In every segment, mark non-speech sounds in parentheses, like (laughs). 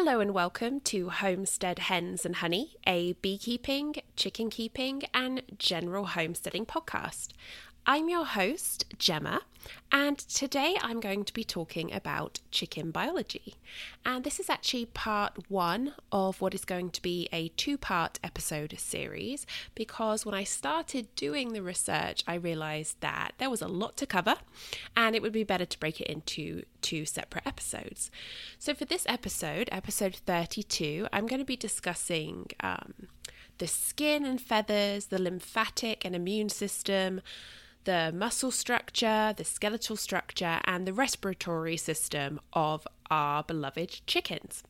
Hello and welcome to Homestead Hens and Honey, a beekeeping, chicken keeping, and general homesteading podcast. I'm your host, Gemma, and today I'm going to be talking about chicken biology. And this is actually part one of what is going to be a two part episode series because when I started doing the research, I realized that there was a lot to cover and it would be better to break it into two separate episodes. So, for this episode, episode 32, I'm going to be discussing. Um, the skin and feathers, the lymphatic and immune system, the muscle structure, the skeletal structure, and the respiratory system of our beloved chickens.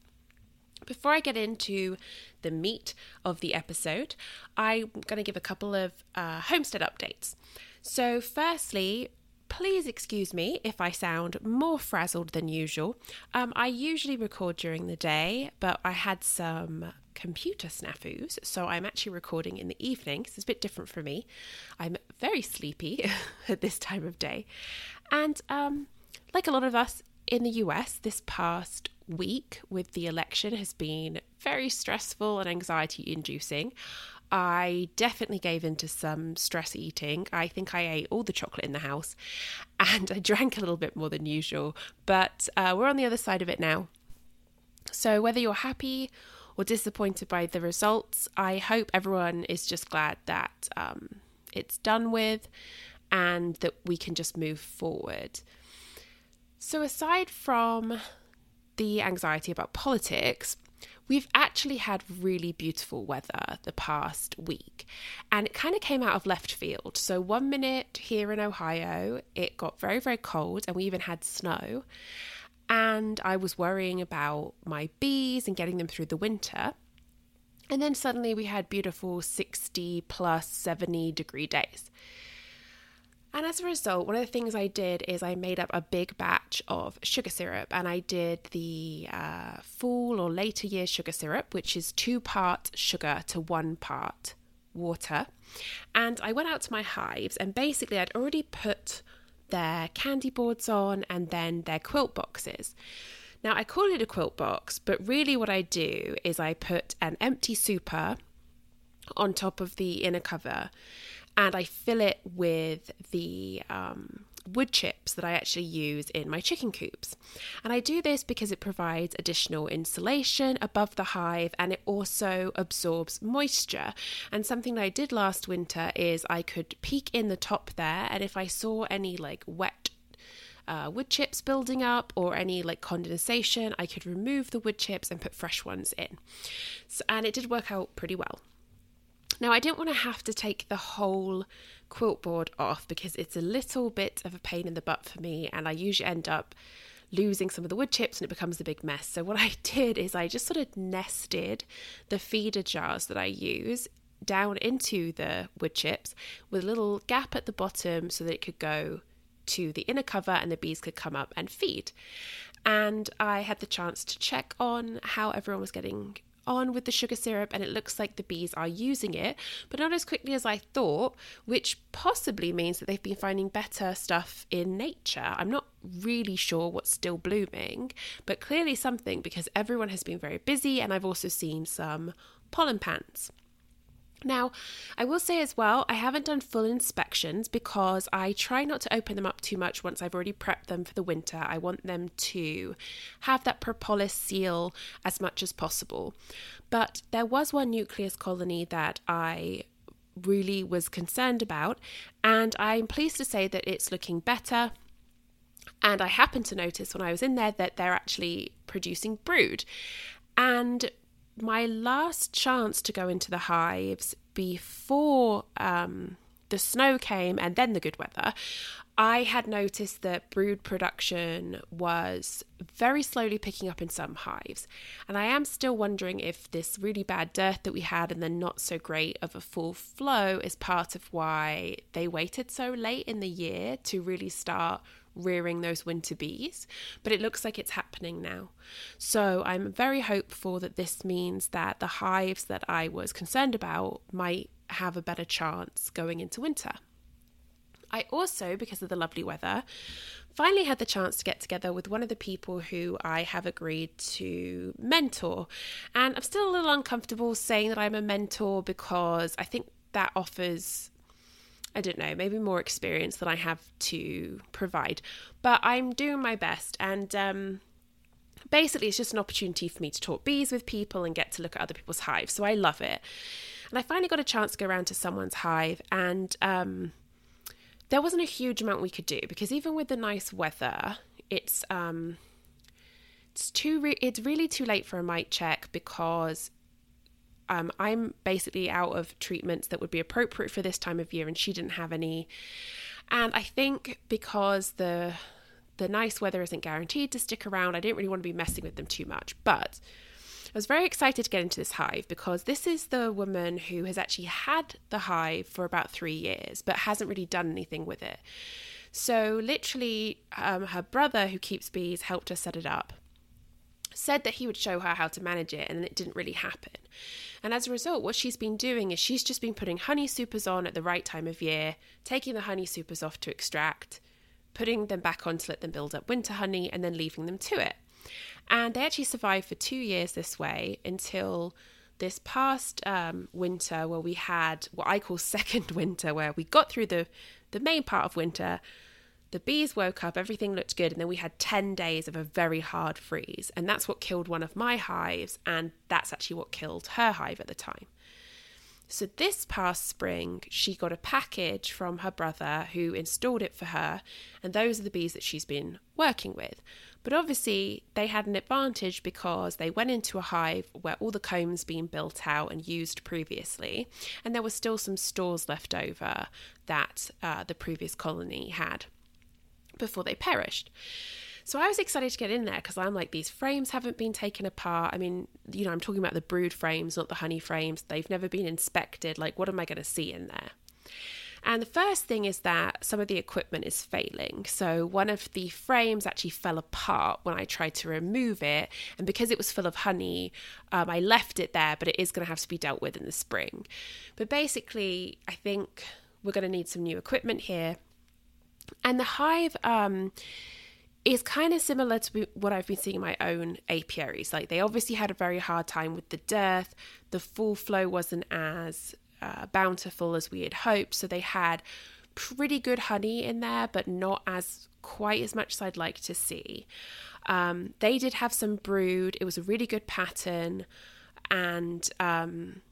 Before I get into the meat of the episode, I'm going to give a couple of uh, homestead updates. So, firstly, please excuse me if I sound more frazzled than usual. Um, I usually record during the day, but I had some computer snafus, so I'm actually recording in the evening. So it's a bit different for me. I'm very sleepy (laughs) at this time of day. And um, like a lot of us in the US, this past week with the election has been very stressful and anxiety inducing. I definitely gave into some stress eating. I think I ate all the chocolate in the house (laughs) and I drank a little bit more than usual, but uh, we're on the other side of it now. So, whether you're happy or disappointed by the results. I hope everyone is just glad that um, it's done with and that we can just move forward. So, aside from the anxiety about politics, we've actually had really beautiful weather the past week and it kind of came out of left field. So, one minute here in Ohio, it got very, very cold and we even had snow and I was worrying about my bees and getting them through the winter. And then suddenly we had beautiful 60 plus 70 degree days. And as a result, one of the things I did is I made up a big batch of sugar syrup and I did the uh, fall or later year sugar syrup, which is two part sugar to one part water. And I went out to my hives and basically I'd already put their candy boards on and then their quilt boxes. Now, I call it a quilt box, but really what I do is I put an empty super on top of the inner cover and I fill it with the um, wood chips that I actually use in my chicken coops. And I do this because it provides additional insulation above the hive and it also absorbs moisture. And something that I did last winter is I could peek in the top there, and if I saw any like wet uh, wood chips building up or any like condensation, I could remove the wood chips and put fresh ones in. So, and it did work out pretty well. Now, I didn't want to have to take the whole quilt board off because it's a little bit of a pain in the butt for me, and I usually end up losing some of the wood chips and it becomes a big mess. So, what I (laughs) did is I just sort of nested the feeder jars that I use down into the wood chips with a little gap at the bottom so that it could go to the inner cover and the bees could come up and feed. And I had the chance to check on how everyone was getting on with the sugar syrup and it looks like the bees are using it, but not as quickly as I thought, which possibly means that they've been finding better stuff in nature. I'm not really sure what's still blooming, but clearly something because everyone has been very busy and I've also seen some pollen pants. Now, I will say as well, I haven't done full inspections because I try not to open them up too much once I've already prepped them for the winter. I want them to have that propolis seal as much as possible. But there was one nucleus colony that I really was concerned about, and I'm pleased to say that it's looking better. And I happened to notice when I was in there that they're actually producing brood. And my last chance to go into the hives before um, the snow came and then the good weather, I had noticed that brood production was very slowly picking up in some hives. And I am still wondering if this really bad dearth that we had and then not so great of a fall flow is part of why they waited so late in the year to really start rearing those winter bees, but it looks like it's happening now. So I'm very hopeful that this means that the hives that I was concerned about might have a better chance going into winter. I also, because of the lovely weather, finally had the chance to get together with one of the people who I have agreed to mentor. And I'm still a little uncomfortable saying that I'm a mentor because I think that offers I don't know, maybe more experience than I have to provide. But I'm doing my best. And um, basically, it's just an opportunity for me to talk bees with people and get to look at other people's hives. So I love it. And I finally got a chance to go around to someone's hive. And um, there wasn't a huge amount we could do because even with the nice weather, it's. Um, it's too re- it's really too late for a mite check because um, I'm basically out of treatments that would be appropriate for this time of year, and she didn't have any. And I think because the the nice weather isn't guaranteed to stick around, I didn't really want to be messing with them too much. But I was very excited to get into this hive because this is the woman who has actually had the hive for about three years, but hasn't really done anything with it. So, literally, um, her brother, who keeps bees, helped her set it up said that he would show her how to manage it, and it didn't really happen. And as a result, what she's been doing is she's just been putting honey supers on at the right time of year, taking the honey supers off to extract, putting them back on to let them build up winter honey, and then leaving them to it. And they actually survived for two years this way until this past um, winter, where we had what I call (laughs) second winter, where we got through the the main part of winter, the bees woke up, everything looked good, and then we had 10 days of a very hard freeze. And that's what killed one of my hives, and that's actually what killed her hive at the time. So, this past spring, she got a package from her brother who installed it for her, and those are the bees that she's been working with. But obviously, they had an advantage because they went into a hive where all the combs been built out and used previously, and there were still some stores left over that uh, the previous colony had before they perished. So I was excited to get in there because I'm like, these frames haven't been taken apart. I mean, you know, I'm talking about the brood frames, not the honey frames. They've never been inspected. Like, what am I going to see in there? And the first thing is that some of the equipment is failing. So one of the frames actually fell apart when I tried to remove it. And because it was full of honey, um, I left it there, but it is going to have to be dealt with in the spring. But basically, I think we're going to need some new equipment here. And the hive um, is kind of similar to what I've been seeing in my own apiaries. Like they obviously had a very hard time with the dearth. The fall flow wasn't as uh, bountiful as we had hoped. So they had pretty good honey in there, but not as quite as much as I'd like to see. Um, they did have some brood. It was a really good pattern, and um,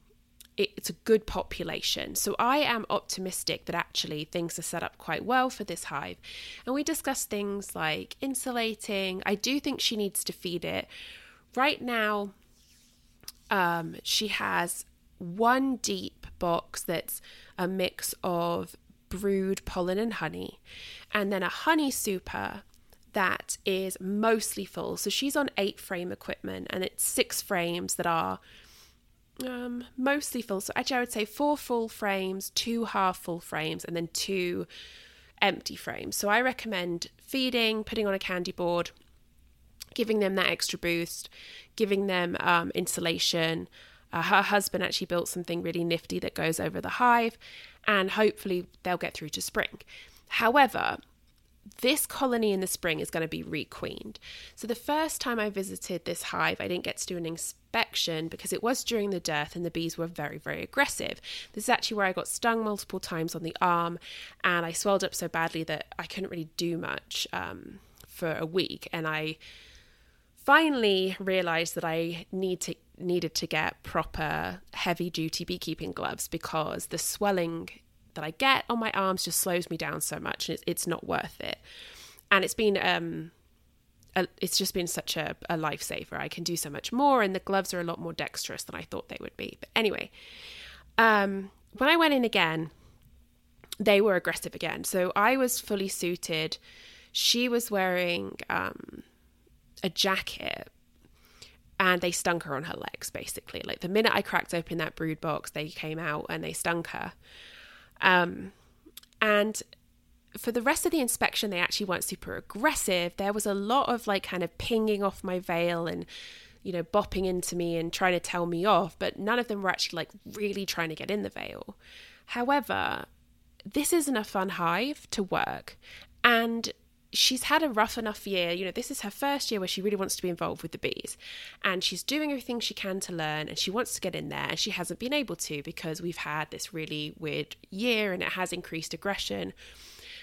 it's a good population. So I am optimistic that actually things are set up quite well for this hive. And we discuss things like insulating. I do think she needs to feed it. Right now, um, she has one deep box that's a mix of brood pollen and honey, and then a honey super that is mostly full. So she's on eight frame equipment, and it's six frames that are um, mostly full. So actually, I would say four full frames, two half full frames, and then two empty frames. So I recommend feeding, putting on a candy board, giving them that extra boost, giving them um, insulation. Uh, her husband actually built something really nifty that goes over the hive, and hopefully they'll get through to spring. However, this colony in the spring is going to be requeened. So the first time I visited this hive, I didn't get to do an inspection because it was during the dearth and the bees were very, very aggressive. This is actually where I got stung multiple times on the arm and I swelled up so badly that I couldn't really do much um, for a week. And I finally realized that I need to needed to get proper heavy duty beekeeping gloves because the swelling that I get on my arms just slows me down so much, and it's it's not worth it. And it's been um, a, it's just been such a, a lifesaver. I can do so much more, and the gloves are a lot more dexterous than I thought they would be. But anyway, um, when I went in again, they were aggressive again. So I was fully suited. She was wearing um, a jacket and they stung her on her legs basically like the minute i cracked open that brood box they came out and they stung her um, and for the rest of the inspection, they actually weren't super aggressive. There was a lot of like kind of pinging off my veil and, you know, bopping into me and trying to tell me off, but none of them were actually like really trying to get in the veil. However, this isn't a fun hive to work. And she's had a rough enough year. You know, this is her first year where she really wants to be involved with the bees. And she's doing everything she can to learn and she wants to get in there. And she hasn't been able to because we've had this really weird year and it has increased aggression.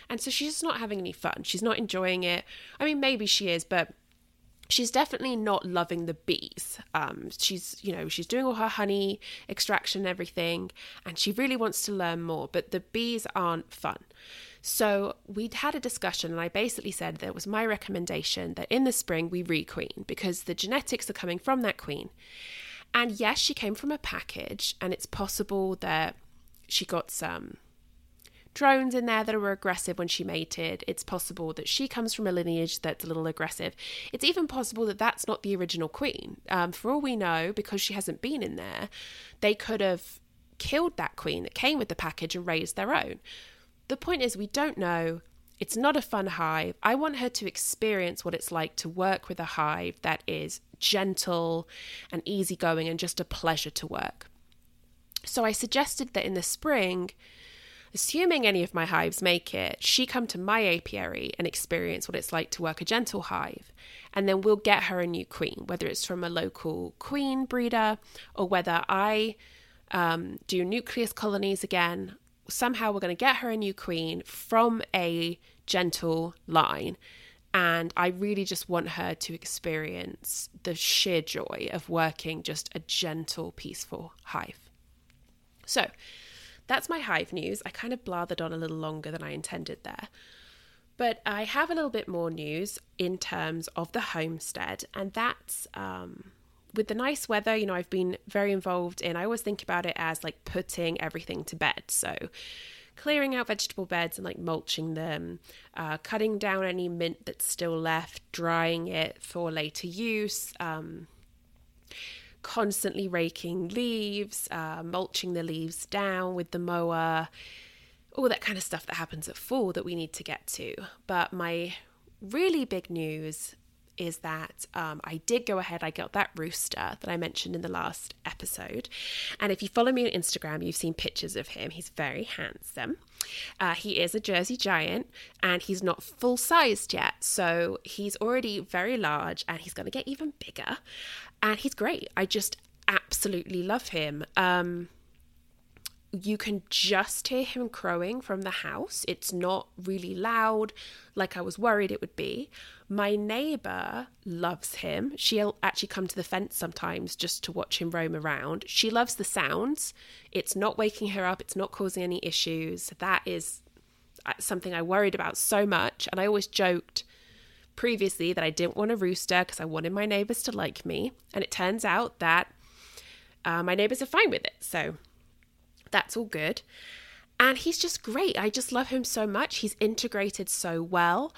And so she's just not having any fun. She's not enjoying it. I mean, maybe she is, but she's definitely not loving the bees. Um, she's, you know, she's doing all her honey extraction and everything, and she really wants to learn more, but the bees aren't fun. So we'd had a discussion, and I basically said that it was my recommendation that in the spring we requeen because the genetics are coming from that queen. And yes, she came from a package, and it's possible that she got some drones in there that were aggressive when she mated. It's possible that she comes from a lineage that's a little aggressive. It's even possible that that's not the original queen. Um, for all we know, because she hasn't been in there, they could have killed that queen that came with the package and raised their own. The point is, we don't know. It's not a fun hive. I want her to experience what it's like to work with a hive that is gentle and easygoing and just a pleasure to work. So I suggested that in the spring, assuming any of my hives make it, she come to my apiary and experience what it's like to work a gentle hive. And then we'll get her a new queen, whether it's from a local queen breeder or whether I um, do nucleus colonies again somehow we're going to get her a new queen from a gentle line. And I really just want her to experience the sheer joy of working just a gentle, peaceful hive. So that's my hive news. I kind of blathered on a little longer than I intended there. But I have a little bit more news in terms of the homestead, and that's um, with the nice weather, you know, I've been very involved in, I always think about it as like putting everything to bed. So, clearing out vegetable beds and like mulching them, uh, cutting down any mint that's still left, drying it for later use, um, constantly raking leaves, uh, mulching the leaves down with the mower, all that kind of stuff that happens at fall that we need to get to. But my really big news is that um, I did go ahead, I got that rooster that I mentioned in the last episode. And if you follow me on Instagram, you've seen pictures of him. He's very handsome. Uh, he is a Jersey giant and he's not full sized yet. So he's already very large and he's going to get even bigger. And he's great. I just absolutely love him. Um, you can just hear him crowing from the house. It's not really loud like I was worried it would be. My neighbor loves him. She'll actually come to the fence sometimes just to watch him roam around. She loves the sounds. It's not waking her up, it's not causing any issues. That is uh, something I worried about so much. And I always joked previously that I didn't want a rooster because I wanted my neighbors to like me. And it turns out that uh, my neighbors are fine with it. So that's all good. And he's just great. I just love him so much. He's integrated so well.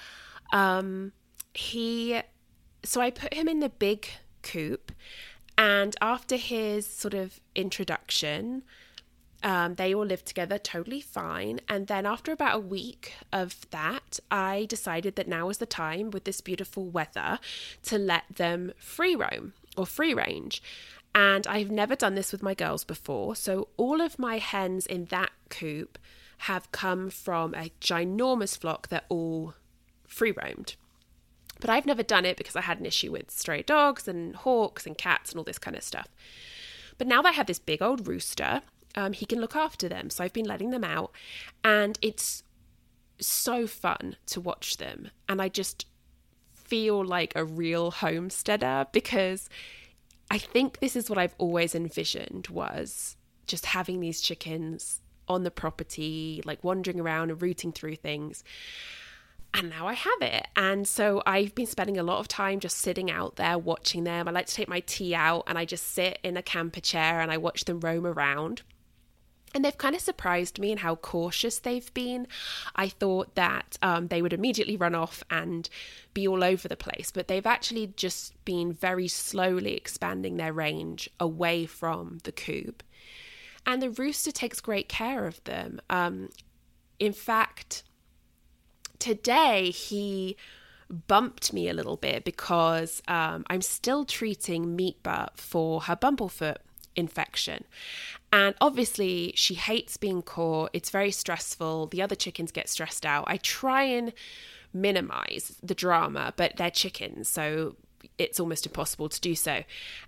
Um, he, so I put him in the big coop, and after his sort of introduction, um, they all lived together totally fine. And then after about a week of that, I decided that now was the time with this beautiful weather to let them free roam or free range. And I've never done this with my girls before. So all of my hens in that coop have come from a ginormous flock that all free roamed. But I've never done it because I had an issue with stray dogs and hawks and cats and all this kind of stuff. But now that I have this big old rooster, um, he can look after them. So I've been letting them out, and it's so fun to watch them. And I just feel like a real homesteader because I think this is what I've always envisioned was just having these chickens on the property, like wandering around and rooting through things. And now I have it. And so I've been spending a lot of time just sitting out there watching them. I like to take my tea out and I just sit in a camper chair and I watch them roam around. And they've kind of surprised me in how cautious they've been. I thought that um, they would immediately run off and be all over the place, but they've actually just been very slowly expanding their range away from the coop. And the rooster takes great care of them. Um, in fact, today he bumped me a little bit because um, I'm still treating Meat Butt for her bumblefoot infection. And obviously, she hates being caught. It's very stressful. The other chickens get stressed out. I try and minimize the drama, but they're chickens, so it's almost impossible to do so.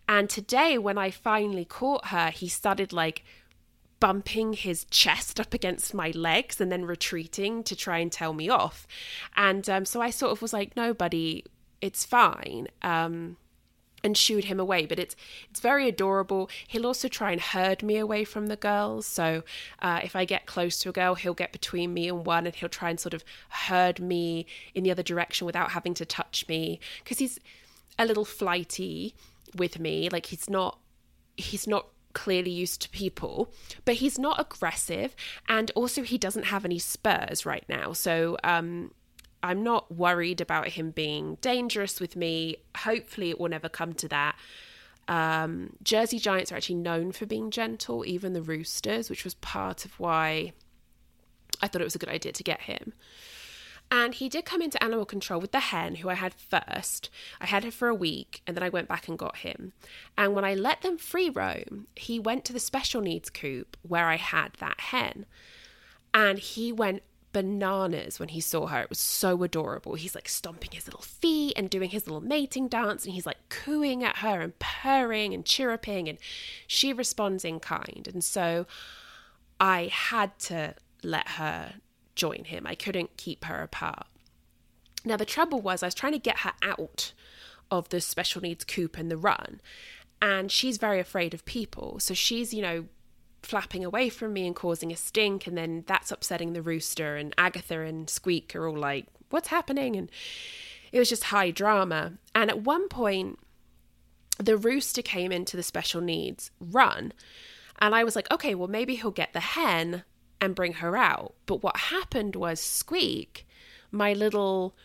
And today, when I finally caught her, he started like bumping his chest up against my legs and then retreating to try and tell me off. And um, so I sort of was like, no, buddy, it's fine. Um, and shooed him away but it's it's very adorable. He'll also try and herd me away from the girls. So uh, if i get close to a girl he'll get between me and one and he'll try and sort of herd me in the other direction without having to touch me. Because he's a little flighty with me. Like he's not he's not clearly used to people, but he's not aggressive, and also he doesn't have any spurs right now. So um, I'm not worried about him being dangerous with me. Hopefully, it will never come to that. Um, Jersey Giants are actually known for being gentle, even the Roosters, which was part of why I thought it was a good idea to get him. And he did come into animal control with the hen who I had first. I had her for a week and then I went back and got him. And when I let them free roam, he went to the special needs coop where I had that hen. And he went bananas when he saw her. It was so adorable. He's like stomping his little feet and doing his little mating dance, and he's like cooing at her and purring and chirruping, and she responds in kind. And so I had to let her join him. I couldn't keep her apart. Now, the trouble was, I was trying to get her out of the special needs coop and the run, and she's very afraid of people. So she's, you know, flapping away from me and causing a stink, and then that's upsetting the rooster. And Agatha and Squeak are all like, What's happening? And it was just high drama. And at one point, the rooster came into the special needs run, and I was like, Okay, well, maybe he'll get the hen and bring her out. But what happened was Squeak, my little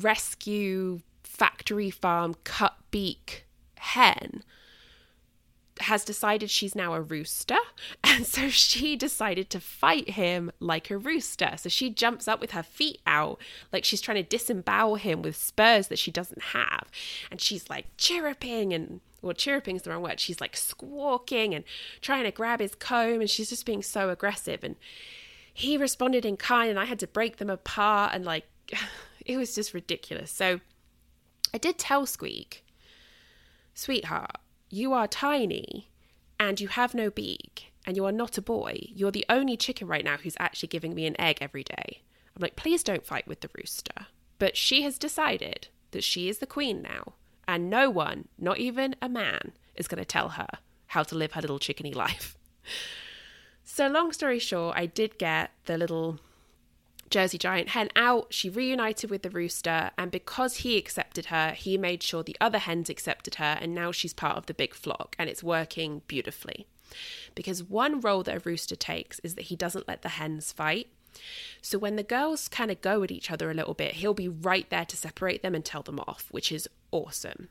rescue factory farm cut beak hen, has decided she's now a rooster. (laughs) And so she decided to fight him like a rooster. So she jumps up with her feet out, like she's trying to disembowel him with spurs that she doesn't have. And she's like chirruping and well, chirruping is the wrong word. She's like squawking and trying to grab his comb, and she's just being so aggressive. And he responded in kind, and I had to break them apart, and like (sighs) it was just ridiculous. So I did tell Squeak, sweetheart, you are tiny and you have no beak and you are not a boy. You're the only chicken right now who's actually giving me an egg every day. I'm like, please don't fight with the rooster. But she has decided that she is the queen now, and no one, not even a man, is going to tell her how to live her little chickeny (laughs) life. So, long story short, I did get the little Jersey Giant hen out. She reunited with the rooster, and because he accepted her, he made sure the other hens accepted her, and now she's part of the big flock, and it's working beautifully. Because one role that a rooster takes is that he doesn't let the hens fight. So when the girls kind of go at each other a little bit, he'll be right there to separate them and tell them off, which is awesome.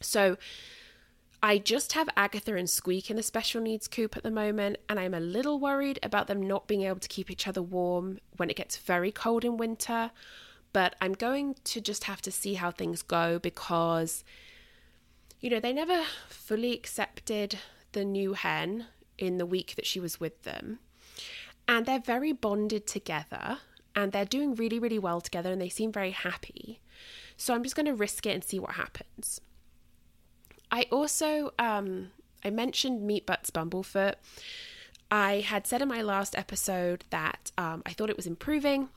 So I just have Agatha and Squeak in a special needs coop at the moment, and I'm a little worried about them not being able to keep each other warm when it gets very cold in winter. But I'm going to just have to see how things go because, you know, they never fully accepted the new hen in the week that she was with them. And they're very bonded together and they're doing really, really well together and they seem very happy. So I'm just going to risk it and see what happens. I also um, I mentioned Meat Butts Bumblefoot. I had said in my last episode that um, I thought it was improving.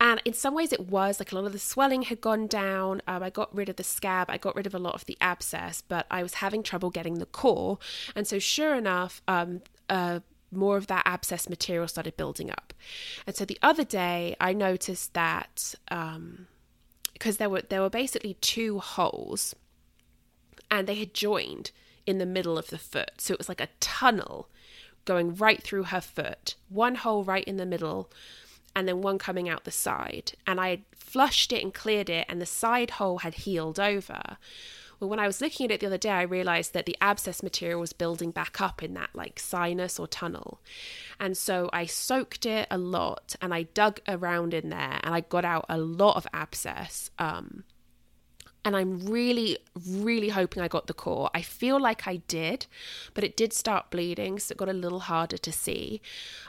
And in some ways, it was like a lot of the swelling had gone down. Um, I got rid of the scab, I got rid of a lot of the abscess, but I was having trouble getting the core. And so, sure enough, um, uh, more of that abscess material started building up. And so the other day, I noticed that because um, there were there were basically two holes and they had joined in the middle of the foot. So it was like a tunnel going right through her foot, one hole right in the middle, and then one coming out the side. And I flushed it and cleared it, and the side hole had healed over. Well, when I was looking at it the other day, I realized that the abscess material was building back up in that like sinus or tunnel. And so I soaked it a lot and I dug around in there and I got out a lot of abscess. Um, And I'm really, really hoping I got the core. I feel like I did, but it did start bleeding, so it got a little harder to see.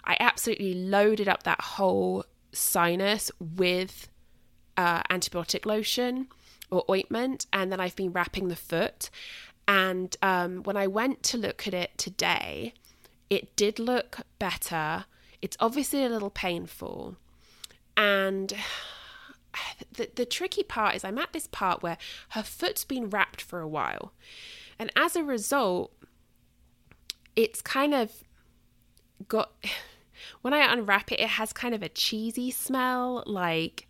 I absolutely loaded up that whole sinus with uh, antibiotic lotion or ointment, and then I've been wrapping the foot. And um, when I went to look at it today, it did look better. It's obviously a little painful. And (sighs) the, the tricky part is I'm at this part where her foot's been wrapped for a while. And as a result, it's kind of got, (sighs) when I unwrap it, it has kind of a cheesy smell, like,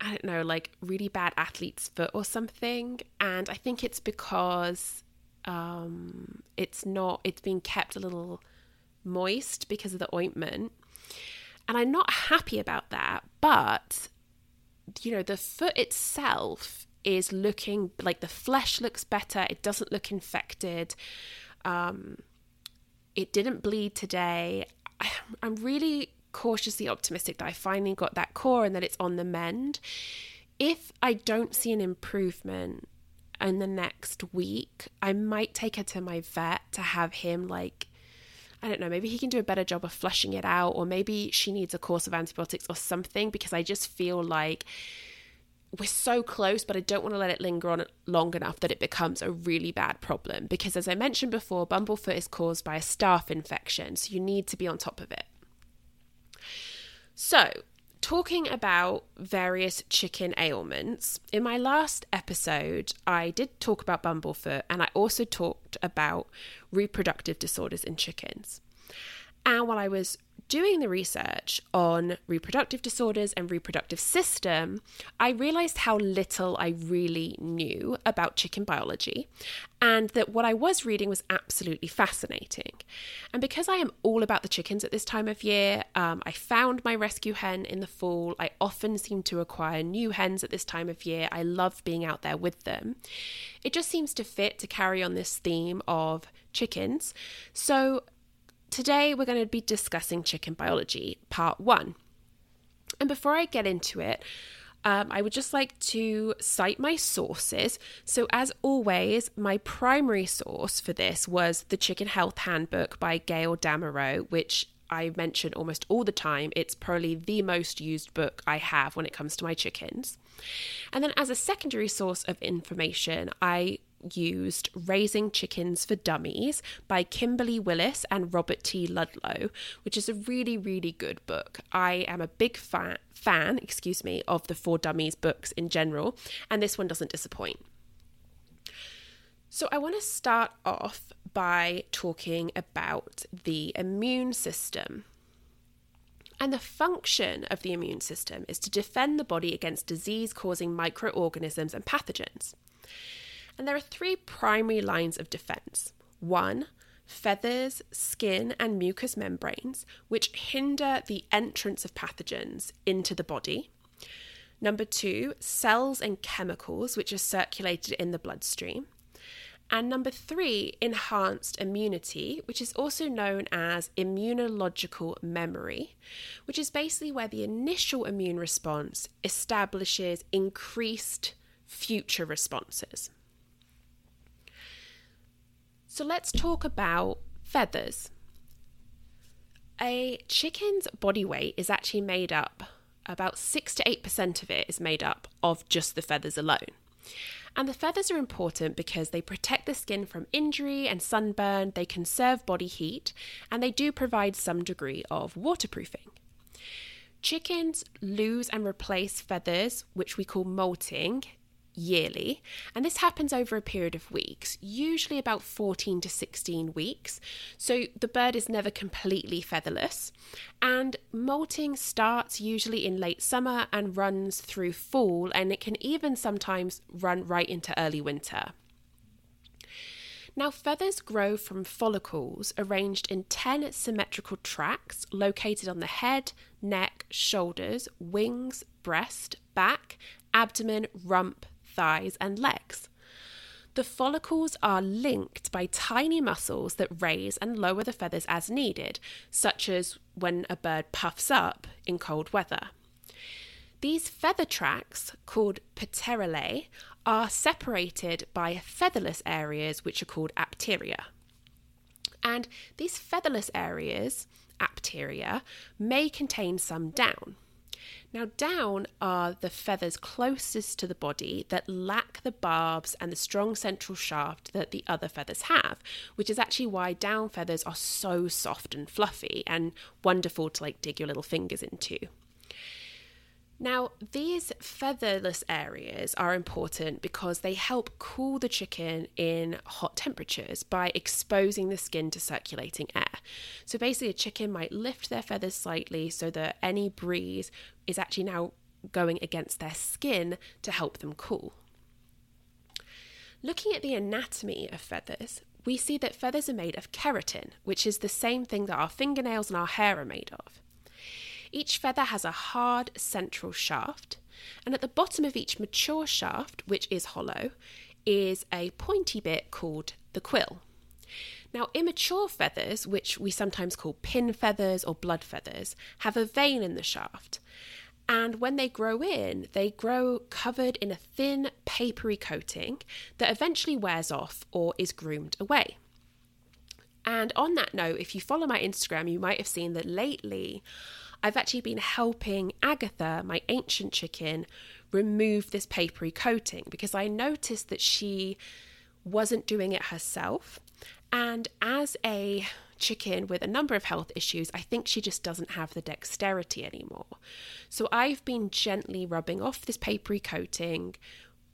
I don't know, like really bad athlete's foot or something. And I think it's because um, it's not, it's been kept a little moist because of the ointment. And I'm not happy about that, but you know, the foot itself is looking like the flesh looks better. It doesn't look infected. Um, it didn't bleed today. I'm really cautiously optimistic that I finally got that core and that it's on the mend. If I don't see an improvement in the next week, I might take her to my vet to have him like I don't know, maybe he can do a better job of flushing it out, or maybe she needs a course of antibiotics or something because I just feel like we're so close, but I don't want to let it linger on long enough that it becomes a really bad problem. Because as I mentioned before, bumblefoot is caused by a staph infection, so you need to be on top of it. So, talking about various chicken ailments, in my last episode, I did talk about bumblefoot and I also talked about reproductive disorders in chickens. And while I was doing the research on reproductive disorders and reproductive system, I realized how little I really knew about chicken biology and that what I was reading was absolutely fascinating. And because I am all about the chickens at this time of year, um, I found my rescue hen in the fall. I often seem to acquire new hens at this time of year. I love being out there with them. It just seems to fit to carry on this theme of chickens. So Today, we're going to be discussing chicken biology, part one. And before I get into it, um, I would just like to cite my sources. So, as always, my primary source for this was the Chicken Health Handbook by Gail Damerow, which I mention almost all the time. It's probably the most used book I have when it comes to my chickens. And then, as a secondary source of information, I used Raising Chickens for Dummies by Kimberly Willis and Robert T. Ludlow, which is a really, really good book. I am a big fan, fan, excuse me, of the For Dummies books in general, and this one doesn't disappoint. So, I want to start off by talking about the immune system. And the function of the immune system is to defend the body against disease causing microorganisms and pathogens. And there are three primary lines of defense. One, feathers, skin, and mucous membranes, which hinder the entrance of pathogens into the body. Number two, cells and chemicals, which are circulated in the bloodstream. And number three, enhanced immunity, which is also known as immunological memory, which is basically where the initial immune response establishes increased future responses. So let's talk about feathers. A chicken's body weight is actually made up, about 6 to 8% of it is made up of just the feathers alone. And the feathers are important because they protect the skin from injury and sunburn, they conserve body heat, and they do provide some degree of waterproofing. Chickens lose and replace feathers, which we call molting, yearly, and this happens over a period of weeks, usually about 14 to 16 weeks. So the bird is never completely featherless, and molting starts usually in late summer and runs through fall, and it can even sometimes run right into early winter. Now, feathers grow from follicles arranged in 10 symmetrical tracts located on the head, neck, shoulders, wings, breast, back, abdomen, rump, thighs, and legs. The follicles are linked by tiny muscles that raise and lower the feathers as needed, such as when a bird puffs up in cold weather. These feather tracts, called pterylae, are separated by featherless areas which are called apteria. And these featherless areas, apteria, may contain some down. Now, down are the feathers closest to the body that lack the barbs and the strong central shaft that the other feathers have, which is actually why down feathers are so soft and fluffy and wonderful to like dig your little fingers into. Now, these featherless areas are important because they help cool the chicken in hot temperatures by exposing the skin to circulating air. So basically, a chicken might lift their feathers slightly so that any breeze is actually now going against their skin to help them cool. Looking at the anatomy of feathers, we see that feathers are made of keratin, which is the same thing that our fingernails and our hair are made of. Each feather has a hard central shaft, and at the bottom of each mature shaft, which is hollow, is a pointy bit called the quill. Now, immature feathers, which we sometimes call pin feathers or blood feathers, have a vein in the shaft. And when they grow in, they grow covered in a thin, papery coating that eventually wears off or is groomed away. And on that note, if you follow my Instagram, you might have seen that lately I've actually been helping Agatha, my ancient chicken, remove this papery coating because I noticed that she wasn't doing it herself. And as a chicken with a number of health issues, I think she just doesn't have the dexterity anymore. So I've been gently rubbing off this papery coating.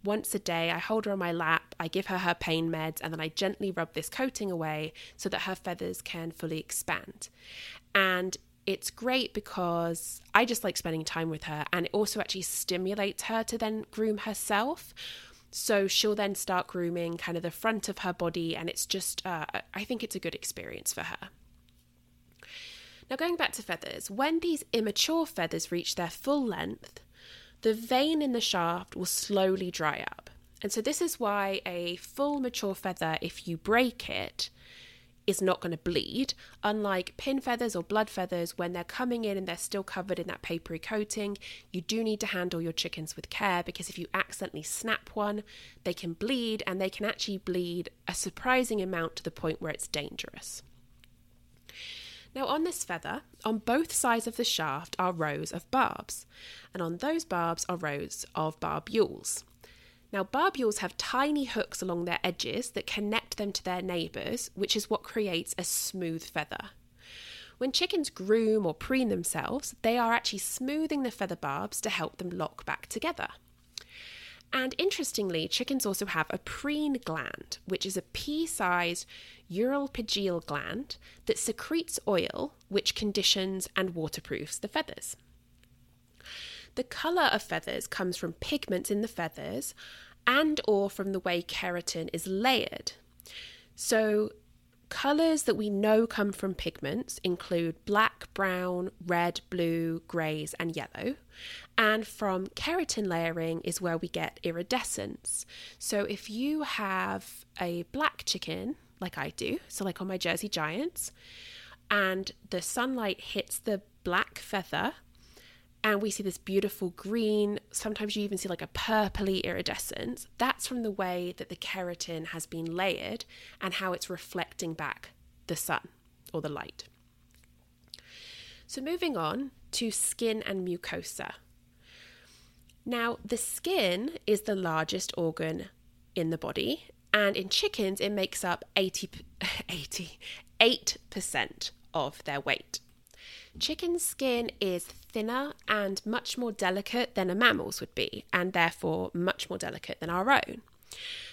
Once a day, I hold her on my lap, I give her her pain meds, and then I gently rub this coating away so that her feathers can fully expand. And it's great because I just like spending time with her and it also actually stimulates her to then groom herself. So she'll then start grooming kind of the front of her body, and it's just, uh, I think it's a good experience for her. Now, going back to feathers, when these immature feathers reach their full length, the vein in the shaft will slowly dry up. And so, this is why a full mature feather, if you break it, is not going to bleed, unlike pin feathers or blood feathers, when they're coming in and they're still covered in that papery coating. You do need to handle your chickens with care because if you accidentally snap one, they can bleed and they can actually bleed a surprising amount to the point where it's dangerous. Now, on this feather, on both sides of the shaft are rows of barbs, and on those barbs are rows of barbules. Now, barbules have tiny hooks along their edges that connect them to their neighbours, which is what creates a smooth feather. When chickens groom or preen themselves, they are actually smoothing the feather barbs to help them lock back together. And interestingly, chickens also have a preen gland, which is a pea sized uropygial gland that secretes oil, which conditions and waterproofs the feathers. The colour of feathers comes from pigments in the feathers and or from the way keratin is layered. So Colours that we know come from pigments include black, brown, red, blue, greys, and yellow. And from keratin layering is where we get iridescence. So if you have a black chicken, like I do, so like on my Jersey Giants, and the sunlight hits the black feather, and we see this beautiful green, sometimes you even see like a purpley iridescence. That's from the way that the keratin has been layered and how it's reflecting back the sun or the light. So, moving on to skin and mucosa. Now, the skin is the largest organ in the body, and in chickens, it makes up 80, 88% (laughs) of their weight. Chicken skin is thinner and much more delicate than a mammal's would be, and therefore much more delicate than our own.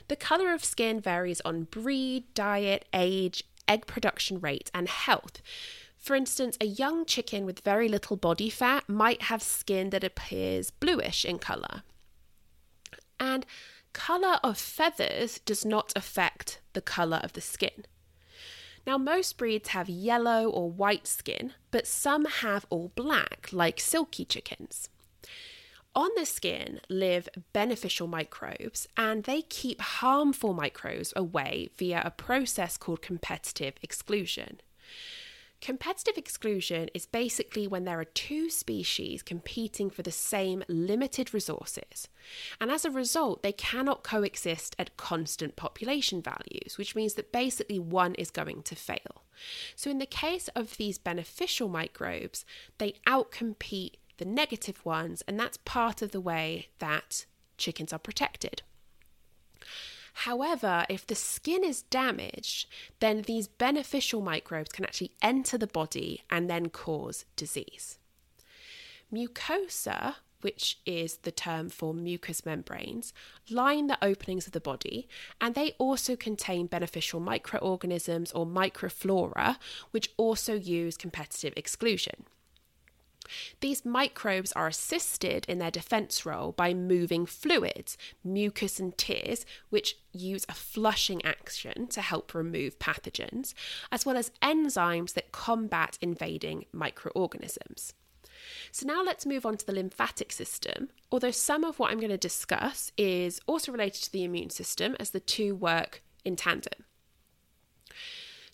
The colour of skin varies on breed, diet, age, egg production rate, and health. For instance, a young chicken with very little body fat might have skin that appears bluish in colour. And colour of feathers does not affect the colour of the skin. Now, most breeds have yellow or white skin, but some have all black, like Silkie chickens. On the skin live beneficial microbes, and they keep harmful microbes away via a process called competitive exclusion. Competitive exclusion is basically when there are two species competing for the same limited resources, and as a result, they cannot coexist at constant population values, which means that basically one is going to fail. So, in the case of these beneficial microbes, they outcompete the negative ones, and that's part of the way that chickens are protected. However, if the skin is damaged, then these beneficial microbes can actually enter the body and then cause disease. Mucosa, which is the term for mucous membranes, line the openings of the body, and they also contain beneficial microorganisms or microflora, which also use competitive exclusion. These microbes are assisted in their defense role by moving fluids, mucus and tears, which use a flushing action to help remove pathogens, as well as enzymes that combat invading microorganisms. So, now let's move on to the lymphatic system. Although some of what I'm going to discuss is also related to the immune system, as the two work in tandem.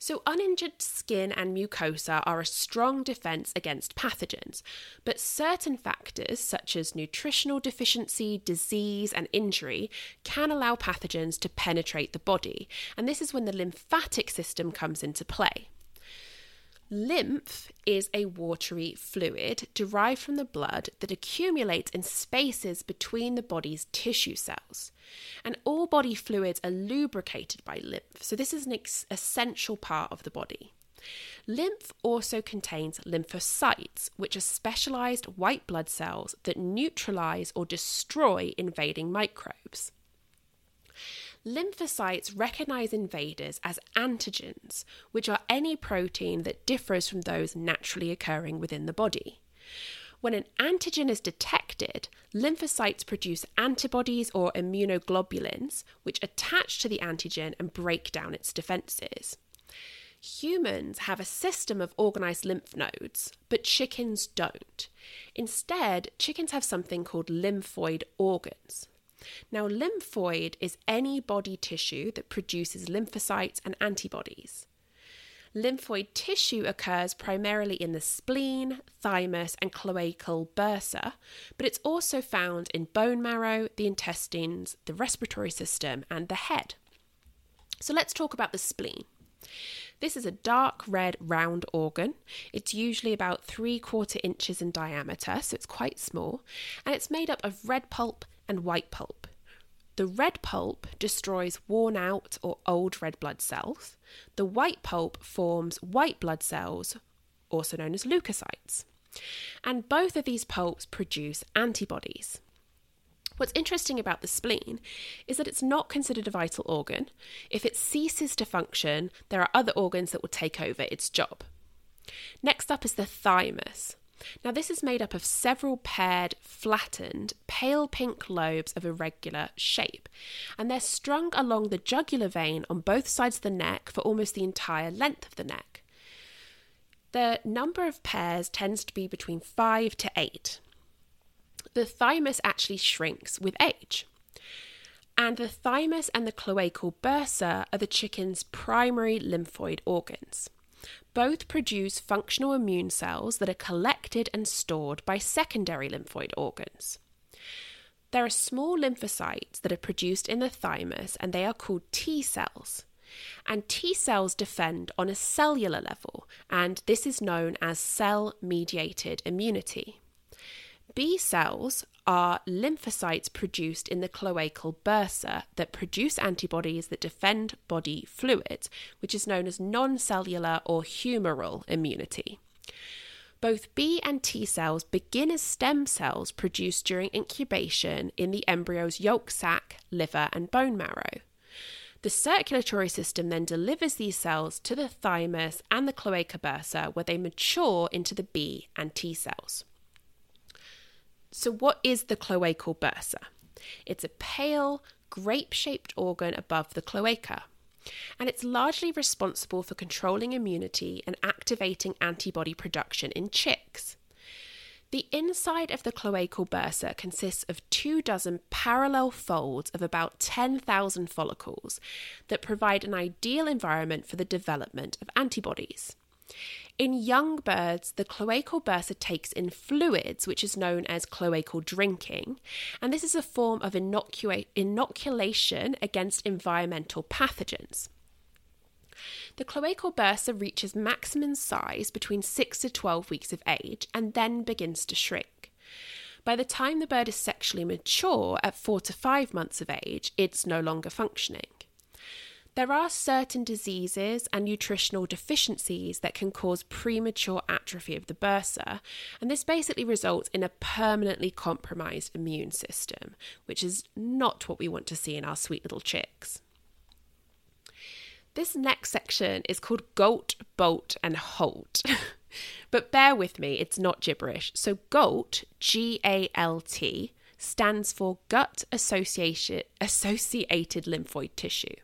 So, uninjured skin and mucosa are a strong defense against pathogens, but certain factors, such as nutritional deficiency, disease, and injury, can allow pathogens to penetrate the body, and this is when the lymphatic system comes into play. Lymph is a watery fluid derived from the blood that accumulates in spaces between the body's tissue cells. And all body fluids are lubricated by lymph, so this is an ex- essential part of the body. Lymph also contains lymphocytes, which are specialized white blood cells that neutralize or destroy invading microbes. Lymphocytes recognize invaders as antigens, which are any protein that differs from those naturally occurring within the body. When an antigen is detected, lymphocytes produce antibodies or immunoglobulins, which attach to the antigen and break down its defenses. Humans have a system of organized lymph nodes, but chickens don't. Instead, chickens have something called lymphoid organs. Now, lymphoid is any body tissue that produces lymphocytes and antibodies. Lymphoid tissue occurs primarily in the spleen, thymus, and cloacal bursa, but it's also found in bone marrow, the intestines, the respiratory system, and the head. So let's talk about the spleen. This is a dark red round organ. It's usually about three quarter inches in diameter, so it's quite small, and it's made up of red pulp and white pulp. The red pulp destroys worn out or old red blood cells. The white pulp forms white blood cells, also known as leukocytes. And both of these pulps produce antibodies. What's interesting about the spleen is that it's not considered a vital organ. If it ceases to function, there are other organs that will take over its job. Next up is the thymus. Now, this is made up of several paired, flattened, pale pink lobes of irregular shape, and they're strung along the jugular vein on both sides of the neck for almost the entire length of the neck. The number of pairs tends to be between five to eight. The thymus actually shrinks with age. And the thymus and the cloacal bursa are the chicken's primary lymphoid organs. Both produce functional immune cells that are collected and stored by secondary lymphoid organs. There are small lymphocytes that are produced in the thymus and they are called T cells. And T cells defend on a cellular level, and this is known as cell mediated immunity. B cells are lymphocytes produced in the cloacal bursa that produce antibodies that defend body fluid, which is known as non cellular or humoral immunity. Both B and T cells begin as stem cells produced during incubation in the embryo's yolk sac, liver, and bone marrow. The circulatory system then delivers these cells to the thymus and the cloaca bursa, where they mature into the B and T cells. So, what is the cloacal bursa? It's a pale, grape shaped organ above the cloaca, and it's largely responsible for controlling immunity and activating antibody production in chicks. The inside of the cloacal bursa consists of two dozen parallel folds of about 10,000 follicles that provide an ideal environment for the development of antibodies. In young birds, the cloacal bursa takes in fluids, which is known as cloacal drinking, and this is a form of inocula- inoculation against environmental pathogens. The cloacal bursa reaches maximum size between 6 to 12 weeks of age and then begins to shrink. By the time the bird is sexually mature at 4 to 5 months of age, it's no longer functioning. There are certain diseases and nutritional deficiencies that can cause premature atrophy of the bursa, and this basically results in a permanently compromised immune system, which is not what we want to see in our sweet little chicks. This next section is called GALT, BALT, and HALT. (laughs) but bear with me, it's not gibberish. So, GALT, G A L T, stands for Gut Associated Lymphoid Tissue.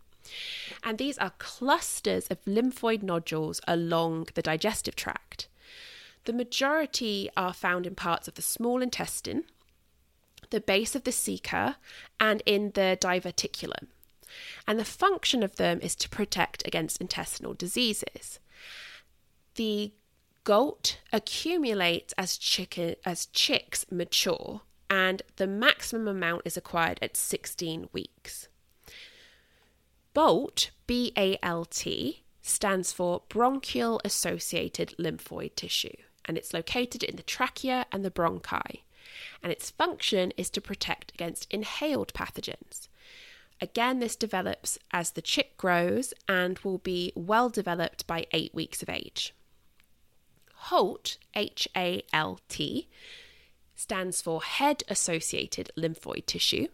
And these are clusters of lymphoid nodules along the digestive tract. The majority are found in parts of the small intestine, the base of the ceca, and in the diverticulum. And the function of them is to protect against intestinal diseases. The GALT accumulates as, chicken, as chicks mature, and the maximum amount is acquired at 16 weeks. BALT, B A L T, stands for bronchial associated lymphoid tissue, and it's located in the trachea and the bronchi. And its function is to protect against inhaled pathogens. Again, this develops as the chick grows and will be well developed by eight weeks of age. HALT, H A L T, stands for head associated lymphoid tissue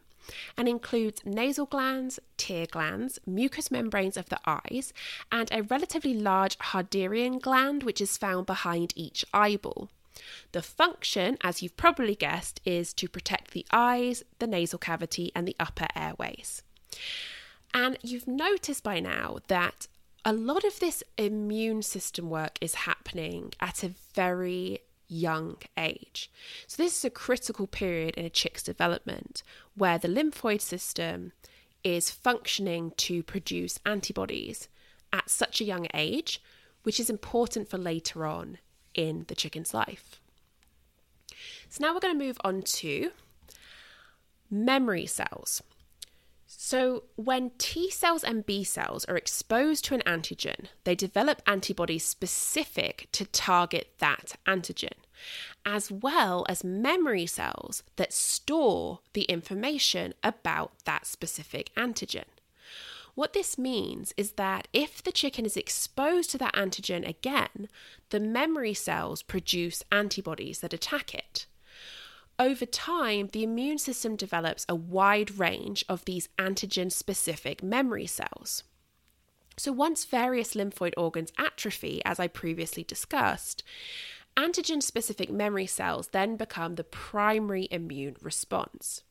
and includes nasal glands, tear glands, mucous membranes of the eyes, and a relatively large Harderian gland which is found behind each eyeball. The function, as you've probably guessed, is to protect the eyes, the nasal cavity, and the upper airways. And you've noticed by now that a lot of this immune system work is happening at a very young age. So, this is a critical period in a chick's development where the lymphoid system is functioning to produce antibodies at such a young age, which is important for later on in the chicken's life. So, now we're going to move on to memory cells. So, when T cells and B cells are exposed to an antigen, they develop antibodies specific to target that antigen, as well as memory cells that store the information about that specific antigen. What this means is that if the chicken is exposed to that antigen again, the memory cells produce antibodies that attack it. Over time, the immune system develops a wide range of these antigen specific memory cells. So, once various lymphoid organs atrophy, as I previously discussed, antigen specific memory cells then become the primary immune response.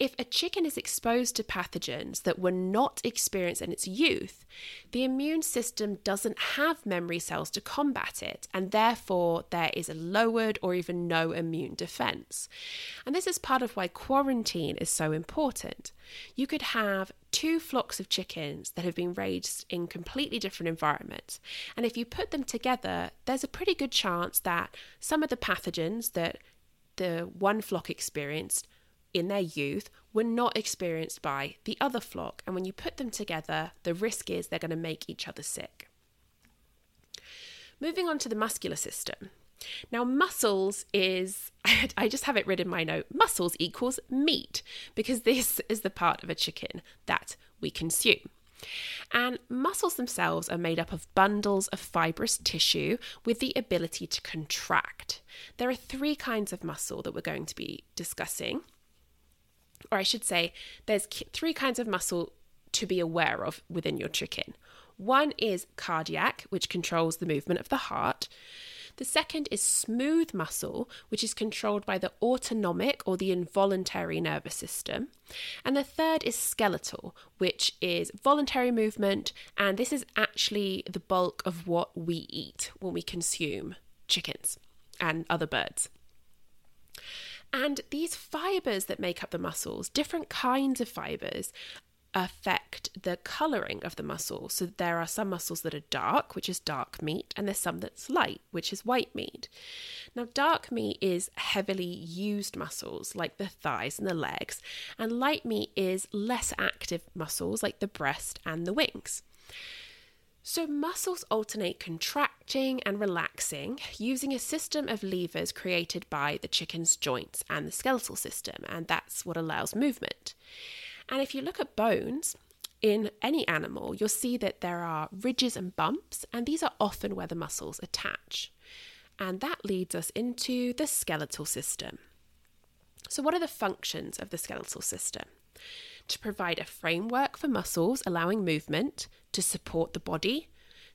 If a chicken is exposed to pathogens that were not experienced in its youth, the immune system doesn't have memory cells to combat it, and therefore there is a lowered or even no immune defense. And this is part of why quarantine is so important. You could have two flocks of chickens that have been raised in completely different environments, and if you put them together, there's a pretty good chance that some of the pathogens that the one flock experienced in their youth were not experienced by the other flock. And when you put them together, the risk is they're going to make each other sick. Moving on to the muscular system. Now, muscles is, (laughs) I just have it written in my note, muscles equals meat, because this (laughs) is the part of a chicken that we consume. And muscles themselves are made up of bundles of fibrous tissue with the ability to contract. There are three kinds of muscle that we're going to be discussing or I should say, there's three kinds of muscle to be aware of within your chicken. One is cardiac, which controls the movement of the heart. The second is smooth muscle, which is controlled by the autonomic or the involuntary nervous system. And the third is skeletal, which is voluntary movement, and this is actually the bulk of what we eat when we consume chickens and other birds. And these fibers that make up the muscles, different kinds of fibers, affect the colouring of the muscle. So there are some muscles that are dark, which is dark meat, and there's some that's light, which is white meat. Now, dark meat is heavily used muscles like the thighs and the legs, and light meat is less active muscles like the breast and the wings. So, muscles alternate contracting and relaxing using a system of levers created by the chicken's joints and the skeletal system, and that's what allows movement. And if you look at bones in any animal, you'll see that there are ridges and bumps, and these are often where the muscles attach. And that leads us into the skeletal system. So, what are the functions of the skeletal system? To provide a framework for muscles allowing movement, to support the body,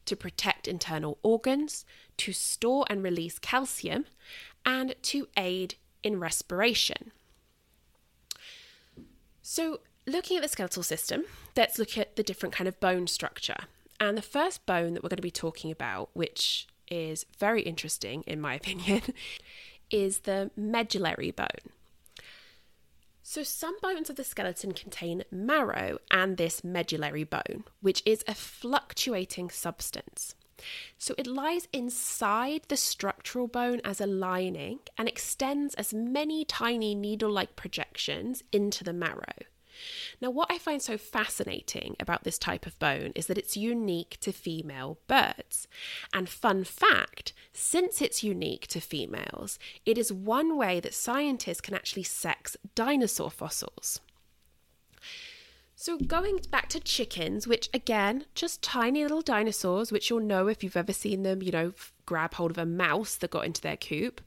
to protect internal organs, to store and release calcium, and to aid in respiration. So, looking at the skeletal system, let's look at the different kind of bone structure. And the first bone that we're going to be talking about, which is very interesting in my (laughs) opinion, is the medullary bone. So, some bones of the skeleton contain marrow and this medullary bone, which is a fluctuating substance. So, it lies inside the structural bone as a lining and extends as many tiny needle like projections into the marrow. Now, what I find so fascinating about this type of bone is that it's unique to female birds. And fun fact since it's unique to females, it is one way that scientists can actually sex dinosaur fossils. So, going back to chickens, which again, just tiny little dinosaurs, which you'll know if you've ever seen them, you know, grab hold of a mouse that got into their coop.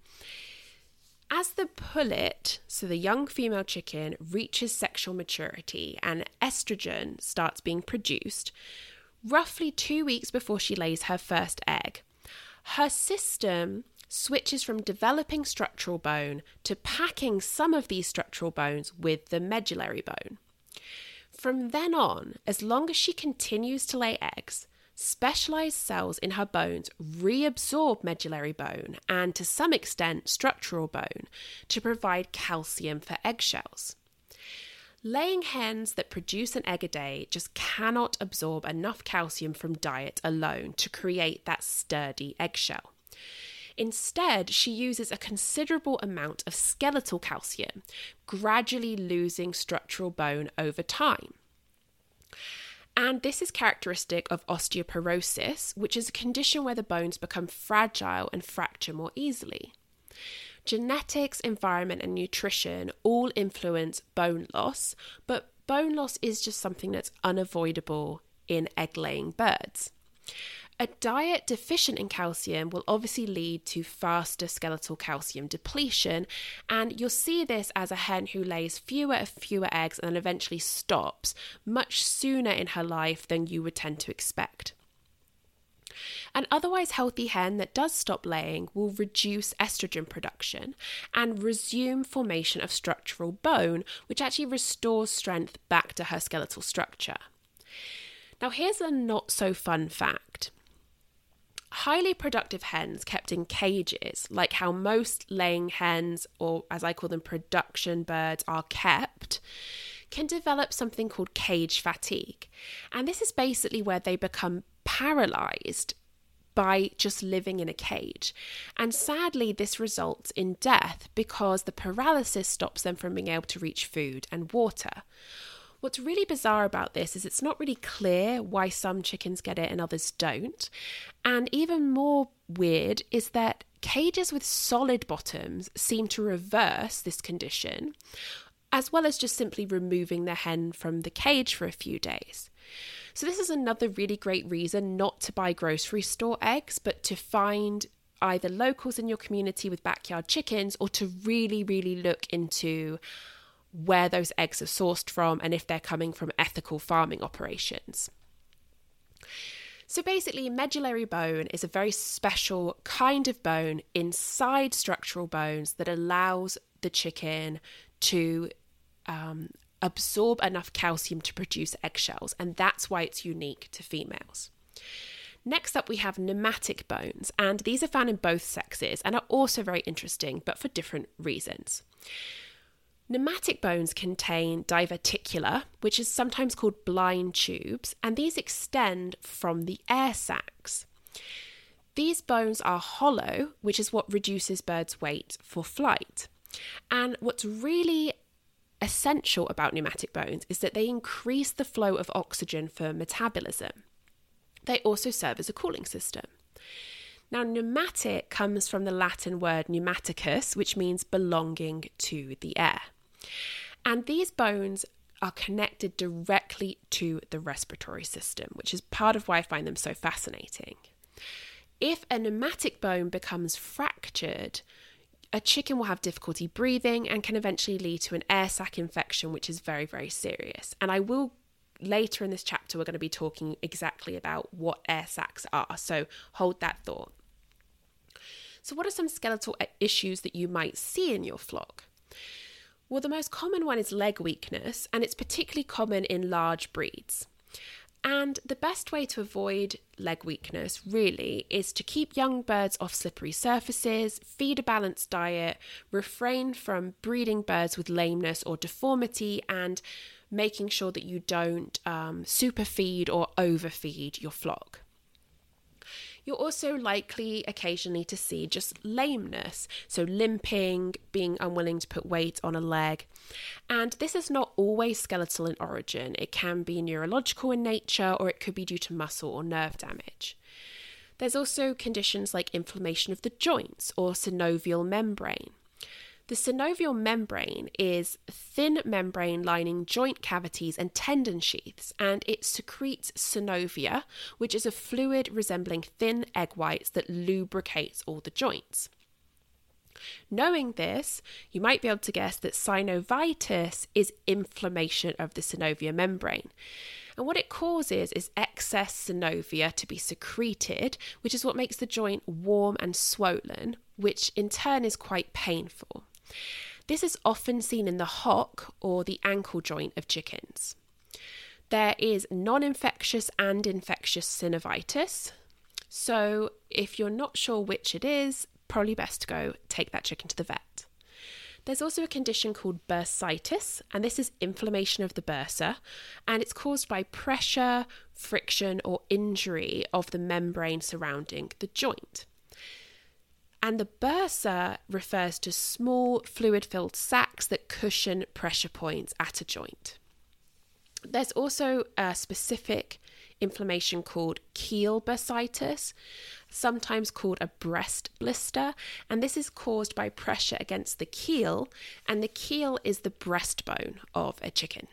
As the pullet, so the young female chicken, reaches sexual maturity and estrogen starts being produced, roughly two weeks before she lays her first egg, her system switches from developing structural bone to packing some of these structural bones with the medullary bone. From then on, as long as she continues to lay eggs, specialized cells in her bones reabsorb medullary bone and, to some extent, structural bone to provide calcium for eggshells. Laying hens that produce an egg a day just cannot absorb enough calcium from diet alone to create that sturdy eggshell. Instead, she uses a considerable amount of skeletal calcium, gradually losing structural bone over time. And this is characteristic of osteoporosis, which is a condition where the bones become fragile and fracture more easily. Genetics, environment, and nutrition all influence bone loss, but bone loss is just something that's unavoidable in egg laying birds. A diet deficient in calcium will obviously lead to faster skeletal calcium depletion, and you'll see this as a hen who lays fewer and fewer eggs and then eventually stops much sooner in her life than you would tend to expect. An otherwise healthy hen that does stop laying will reduce estrogen production and resume formation of structural bone, which actually restores strength back to her skeletal structure. Now, here's a not so fun fact highly productive hens kept in cages, like how most laying hens, or as I call them, production birds, are kept, can develop something called cage fatigue. And this is basically where they become paralyzed by just living in a cage. And sadly, this results in death because the paralysis stops them from being able to reach food and water. What's really bizarre about this is it's not really clear why some chickens get it and others don't. And even more weird is that cages with solid bottoms seem to reverse this condition, as well as just simply removing the hen from the cage for a few days. So, this is another really great reason not to buy grocery store eggs, but to find either locals in your community with backyard chickens or to really, really look into where those eggs are sourced from and if they're coming from ethical farming operations. So basically, medullary bone is a very special kind of bone inside structural bones that allows the chicken to um, absorb enough calcium to produce eggshells, and that's why it's unique to females. Next up, we have pneumatic bones, and these are found in both sexes and are also very interesting, but for different reasons. Pneumatic bones contain diverticula, which is sometimes called blind tubes, and these extend from the air sacs. These bones are hollow, which is what reduces birds' weight for flight. And what's really essential about pneumatic bones is that they increase the flow of oxygen for metabolism. They also serve as a cooling system. Now, pneumatic comes from the Latin word pneumaticus, which means belonging to the air. And these bones are connected directly to the respiratory system, which is part of why I find them so fascinating. If a pneumatic bone becomes fractured, a chicken will have difficulty breathing and can eventually lead to an air sac infection, which is very, very serious. And I will later in this chapter, we're going to be talking exactly about what air sacs are. So hold that thought. So, what are some skeletal issues that you might see in your flock? Well, the most common one is leg weakness, and it's particularly common in large breeds. And the best way to avoid leg weakness really is to keep young birds off slippery surfaces, feed a balanced diet, refrain from breeding birds with lameness or deformity, and making sure that you don't um, superfeed or overfeed your flock. You're also likely occasionally to see just lameness, so limping, being unwilling to put weight on a leg. And this is not always skeletal in origin, it can be neurological in nature or it could be due to muscle or nerve damage. There's also conditions like inflammation of the joints or synovial membrane. The synovial membrane is thin membrane lining joint cavities and tendon sheaths, and it secretes synovia, which is a fluid resembling thin egg whites that lubricates all the joints. Knowing this, you might be able to guess that synovitis is inflammation of the synovial membrane. And what it causes is excess synovia to be secreted, which is what makes the joint warm and swollen, which in turn is quite painful. This is often seen in the hock or the ankle joint of chickens. There is non infectious and infectious synovitis. So, if you're not sure which it is, probably best to go take that chicken to the vet. There's also a condition called bursitis, and this is inflammation of the bursa, and it's caused by pressure, friction, or injury of the membrane surrounding the joint. And the bursa refers to small fluid filled sacs that cushion pressure points at a joint. There's also a specific inflammation called keel bursitis, sometimes called a breast blister, and this is caused by pressure against the keel, and the keel is the breastbone of a chicken.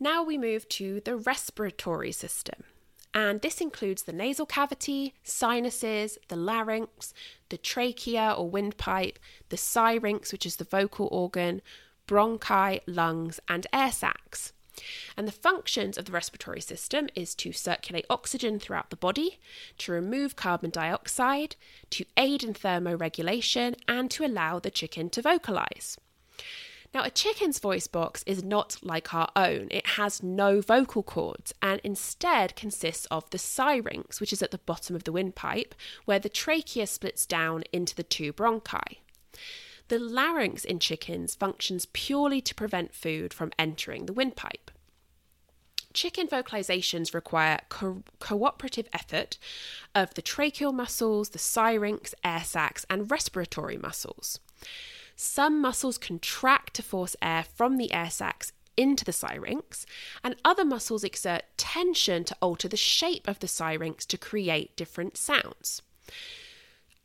Now we move to the respiratory system and this includes the nasal cavity, sinuses, the larynx, the trachea or windpipe, the syrinx, which is the vocal organ, bronchi, lungs, and air sacs. And the functions of the respiratory system is to circulate oxygen throughout the body, to remove carbon dioxide, to aid in thermoregulation, and to allow the chicken to vocalize. Now, a chicken's voice box is not like our own. It has no vocal cords and instead consists of the syrinx, which is at the bottom of the windpipe, where the trachea splits down into the two bronchi. The larynx in chickens functions purely to prevent food from entering the windpipe. Chicken vocalizations require co- cooperative effort of the tracheal muscles, the syrinx, air sacs, and respiratory muscles. Some muscles contract to force air from the air sacs into the syrinx, and other muscles exert tension to alter the shape of the syrinx to create different sounds.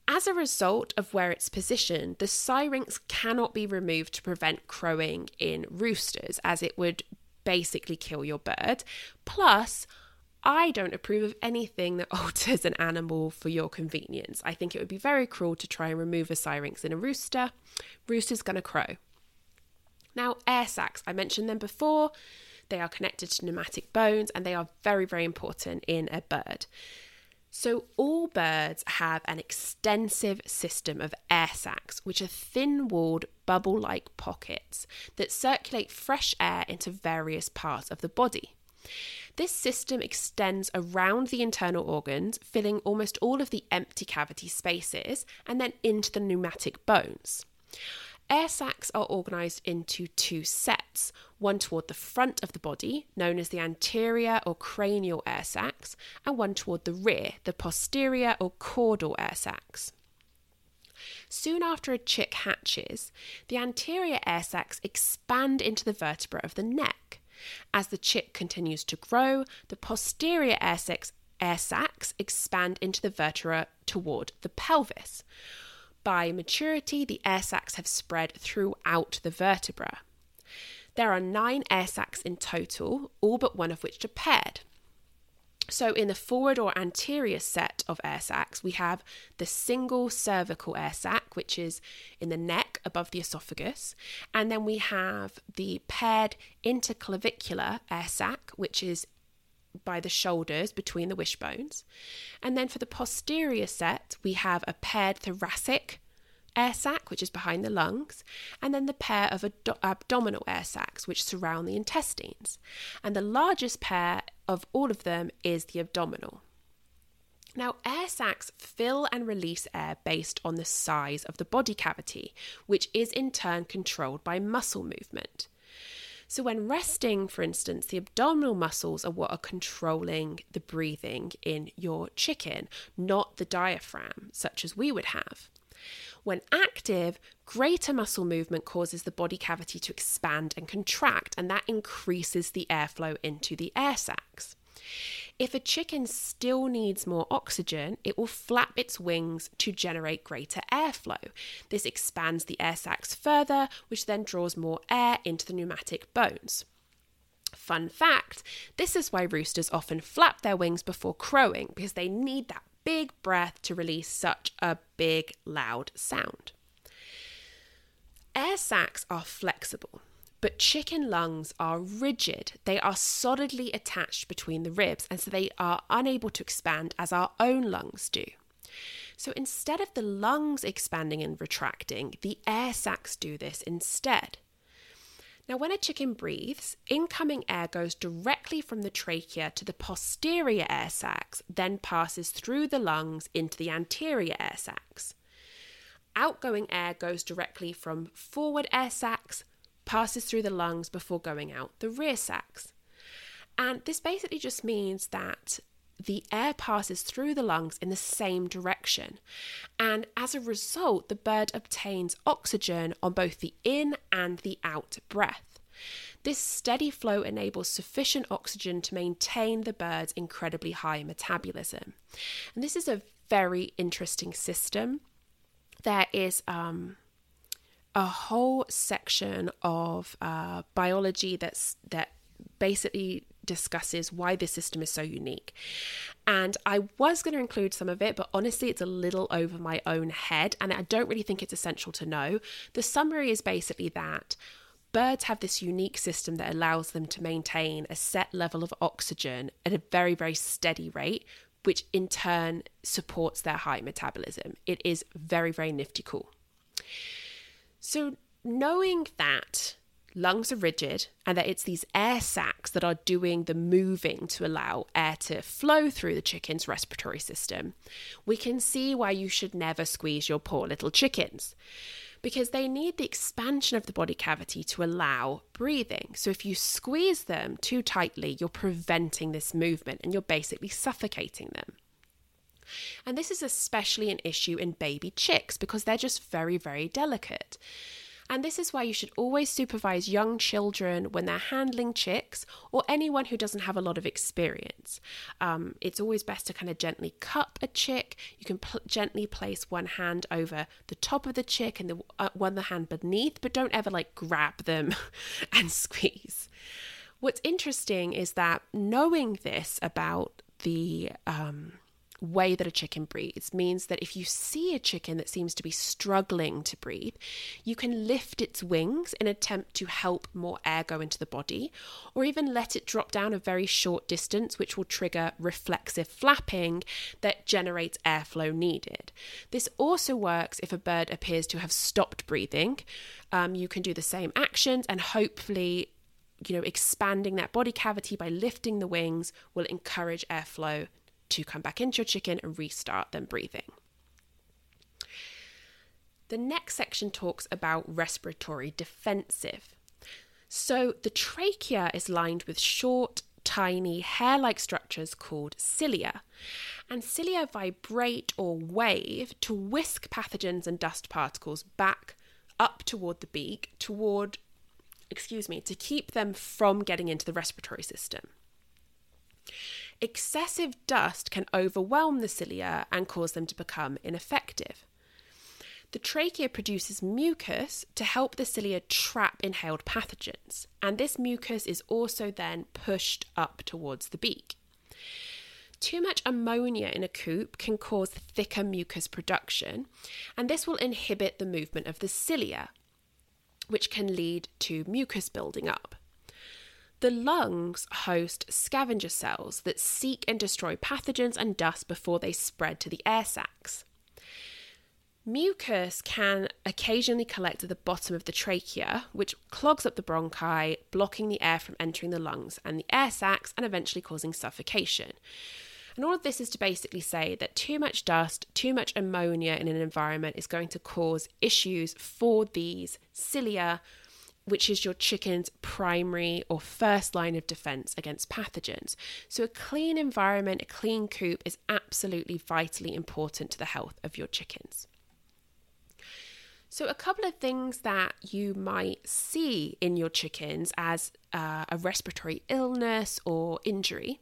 As a result of where it's positioned, the syrinx cannot be removed to prevent crowing in roosters, as it would basically kill your bird. Plus, I don't approve of anything that (laughs) alters an animal for your convenience. I think it would be very cruel to try and remove a syrinx in a rooster. Rooster's going to crow. Now, air sacs, I mentioned them before. They are connected to pneumatic bones and they are very, very important in a bird. So, all birds have an extensive system of air sacs, which are thin walled, bubble like pockets that circulate fresh air into various parts of the body. This system extends around the internal organs, filling almost all of the empty cavity spaces, and then into the pneumatic bones. Air sacs are organised into two sets one toward the front of the body, known as the anterior or cranial air sacs, and one toward the rear, the posterior or caudal air sacs. Soon after a chick hatches, the anterior air sacs expand into the vertebra of the neck. As the chick continues to grow, the posterior air sacs, air sacs expand into the vertebra toward the pelvis. By maturity, the air sacs have spread throughout the vertebra. There are nine air sacs in total, all but one of which are paired. So, in the forward or anterior set of air sacs, we have the single cervical air sac, which is in the neck above the esophagus, and then we have the paired interclavicular air sac, which is by the shoulders between the wishbones. And then for the posterior set, we have a paired thoracic air sac, which is behind the lungs, and then the pair of ad- abdominal air sacs, which surround the intestines. And the largest pair of all of them is the abdominal. Now, air sacs fill and release air based on the size of the body cavity, which is in turn controlled by muscle movement. So, when resting, for instance, the abdominal muscles are what are controlling the breathing in your chicken, not the diaphragm, such as we would have. When active, greater muscle movement causes the body cavity to expand and contract, and that increases the airflow into the air sacs. If a chicken still needs more oxygen, it will flap its wings to generate greater airflow. This expands the air sacs further, which then draws more air into the pneumatic bones. Fun fact this is why roosters often flap their wings before crowing because they need that big breath to release such a big, loud sound. Air sacs are flexible. But chicken lungs are rigid. They are solidly attached between the ribs, and so they are unable to expand as our own lungs do. So instead of the lungs expanding and retracting, the air sacs do this instead. Now, when a chicken breathes, incoming air goes directly from the trachea to the posterior air sacs, then passes through the lungs into the anterior air sacs. Outgoing air goes directly from forward air sacs passes through the lungs before going out the rear sacs. And this basically just means that the air passes through the lungs in the same direction. And as a result, the bird obtains oxygen on both the in and the out breath. This steady flow enables sufficient oxygen to maintain the bird's incredibly high metabolism. And this is a very interesting system. There is um, a whole section of uh, biology that's that basically discusses why this system is so unique. And I was going to include some of it, but honestly, it's a little over my own head, and I don't really think it's essential to know. The summary is basically that birds have this unique system that allows them to maintain a set level of oxygen at a very, very steady rate. Which in turn supports their high metabolism. It is very, very nifty cool. So, knowing that lungs are rigid and that it's these air sacs that are doing the moving to allow air to flow through the chicken's respiratory system, we can see why you should never squeeze your poor little chickens. Because they need the expansion of the body cavity to allow breathing. So, if you squeeze them too tightly, you're preventing this movement and you're basically suffocating them. And this is especially an issue in baby chicks because they're just very, very delicate. And this is why you should always supervise young children when they're handling chicks or anyone who doesn't have a lot of experience. Um, it's always best to kind of gently cup a chick. You can pl- gently place one hand over the top of the chick and the uh, one the hand beneath, but don't ever like grab them (laughs) and squeeze. What's interesting is that knowing this about the um, way that a chicken breathes means that if you see a chicken that seems to be struggling to breathe, you can lift its wings in attempt to help more air go into the body, or even let it drop down a very short distance, which will trigger reflexive flapping that generates airflow needed. This also works if a bird appears to have stopped breathing. Um, you can do the same actions and hopefully you know, expanding that body cavity by lifting the wings will encourage airflow to come back into your chicken and restart them breathing. The next section talks about respiratory defensive. So the trachea is lined with short, tiny hair like structures called cilia. And cilia vibrate or wave to whisk pathogens and dust particles back up toward the beak, toward, excuse me, to keep them from getting into the respiratory system. Excessive dust can overwhelm the cilia and cause them to become ineffective. The trachea produces mucus to help the cilia trap inhaled pathogens, and this mucus is also then pushed up towards the beak. Too much ammonia in a coop can cause thicker mucus production, and this will inhibit the movement of the cilia, which can lead to mucus building up. The lungs host scavenger cells that seek and destroy pathogens and dust before they spread to the air sacs. Mucus can occasionally collect at the bottom of the trachea, which clogs up the bronchi, blocking the air from entering the lungs and the air sacs and eventually causing suffocation. And all of this is to basically say that too much dust, too much ammonia in an environment is going to cause issues for these cilia, which is your chicken's primary or first line of defense against pathogens. So, a clean environment, a clean coop is absolutely vitally important to the health of your chickens. So, a couple of things that you might see in your chickens as uh, a respiratory illness or injury.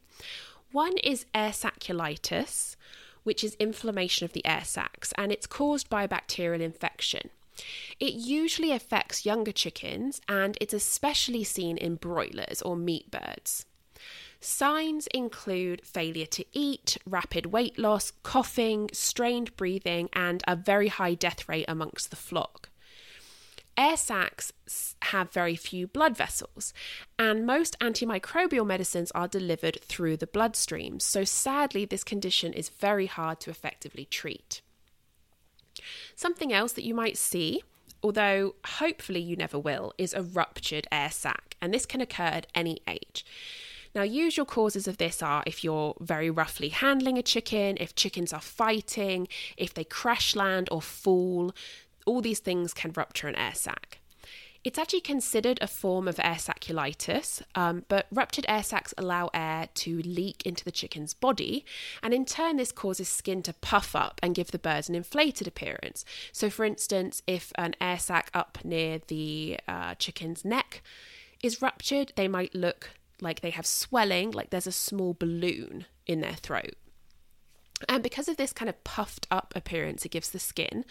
One is air sacculitis, which is inflammation of the air sacs, and it's caused by a bacterial infection. It usually affects younger chickens, and it's especially seen in broilers or meat birds. Signs include failure to eat, rapid weight loss, coughing, strained breathing, and a very high death rate amongst the flock. Air sacs have very few blood vessels, and most antimicrobial medicines are delivered through the bloodstream, so sadly, this condition is very hard to effectively treat. Something else that you might see, although hopefully you never will, is a ruptured air sac, and this can occur at any age. Now, usual causes of this are if you're very roughly handling a chicken, if chickens are fighting, if they crash land or fall, all these things can rupture an air sac. It's actually considered a form of air sacculitis, um, but ruptured air sacs allow air to leak into the chicken's body, and in turn, this causes skin to puff up and give the birds an inflated appearance. So, for instance, if an air sac up near the uh, chicken's neck is ruptured, they might look like they have swelling, like there's a small balloon in their throat. And because of this kind of puffed up appearance it gives the skin,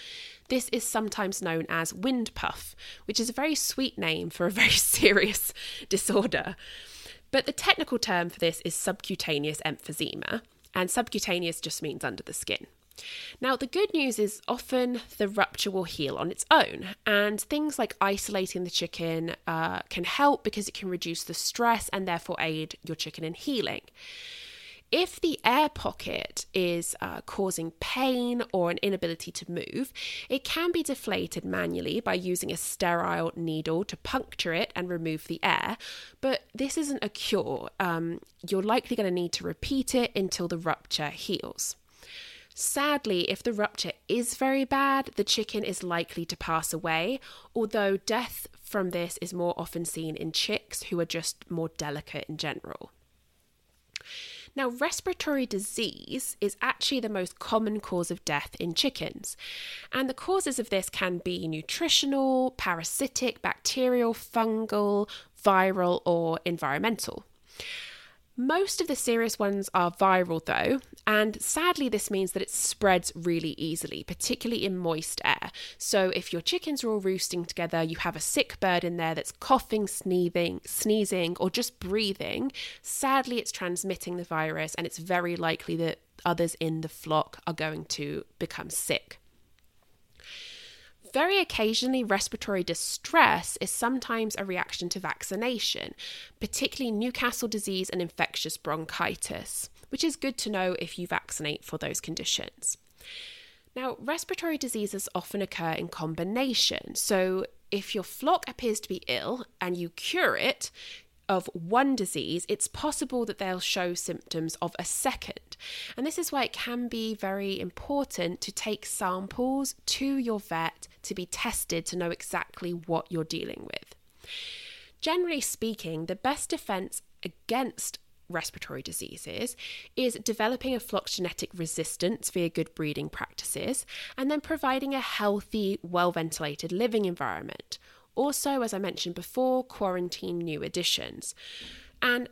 this is sometimes known as wind puff, which is a very sweet name for a very (laughs) serious disorder. But the technical term for this is subcutaneous emphysema, and subcutaneous just means under the skin. Now, the good news is often the rupture will heal on its own, and things like isolating the chicken uh, can help because it can reduce the stress and therefore aid your chicken in healing. If the air pocket is uh, causing pain or an inability to move, it can be deflated manually by using a sterile needle to puncture it and remove the air. But this isn't a cure. Um, you're likely going to need to repeat it until the rupture heals. Sadly, if the rupture is very bad, the chicken is likely to pass away, although death from this is more often seen in chicks who are just more delicate in general. Now, respiratory disease is actually the most common cause of death in chickens, and the causes of this can be nutritional, parasitic, bacterial, fungal, viral, or environmental. Most of the serious ones are viral, though, and sadly, this means that it spreads really easily, particularly in moist air. So, if your chickens are all roosting together, you have a sick bird in there that's coughing, sneezing, sneezing, or just breathing, sadly, it's transmitting the virus, and it's very likely that others in the flock are going to become sick. Very occasionally, respiratory distress is sometimes a reaction to vaccination, particularly Newcastle disease and infectious bronchitis, which is good to know if you vaccinate for those conditions. Now, respiratory diseases often occur in combination. So, if your flock appears to be ill and you cure it of one disease, it's possible that they'll show symptoms of a second. And this is why it can be very important to take samples to your vet to be tested to know exactly what you're dealing with. Generally speaking, the best defense against respiratory diseases is developing a flock's genetic resistance via good breeding practices and then providing a healthy, well ventilated living environment. Also, as I mentioned before, quarantine new additions. And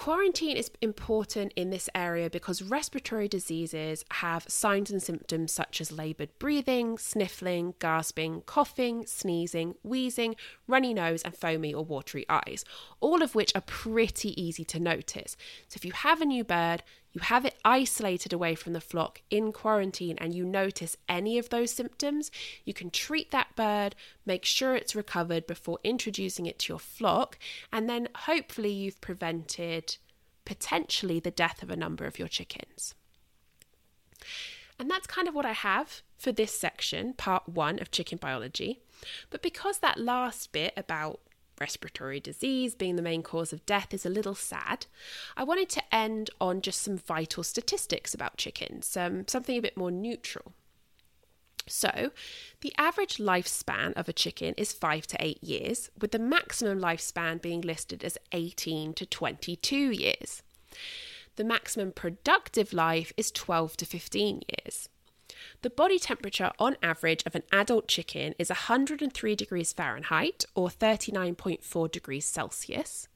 Quarantine is important in this area because respiratory diseases have signs and symptoms such as laboured breathing, sniffling, gasping, coughing, sneezing, wheezing, runny nose, and foamy or watery eyes, all of which are pretty easy to notice. So, if you have a new bird, you have it isolated away from the flock in quarantine and you notice any of those symptoms, you can treat that bird, make sure it's recovered before introducing it to your flock, and then hopefully you've prevented potentially the death of a number of your chickens. And that's kind of what I have for this section, part one of chicken biology. But because that last bit about respiratory disease being the main cause of death is a little sad, I wanted to end on just some vital statistics about chickens, um, something a bit more neutral. So, the average lifespan of a chicken is 5 to 8 years, with the maximum lifespan being listed as 18 to 22 years. The maximum productive life is 12 to 15 years. The body temperature on average of an adult chicken is 103 degrees Fahrenheit or 39.4 degrees Celsius.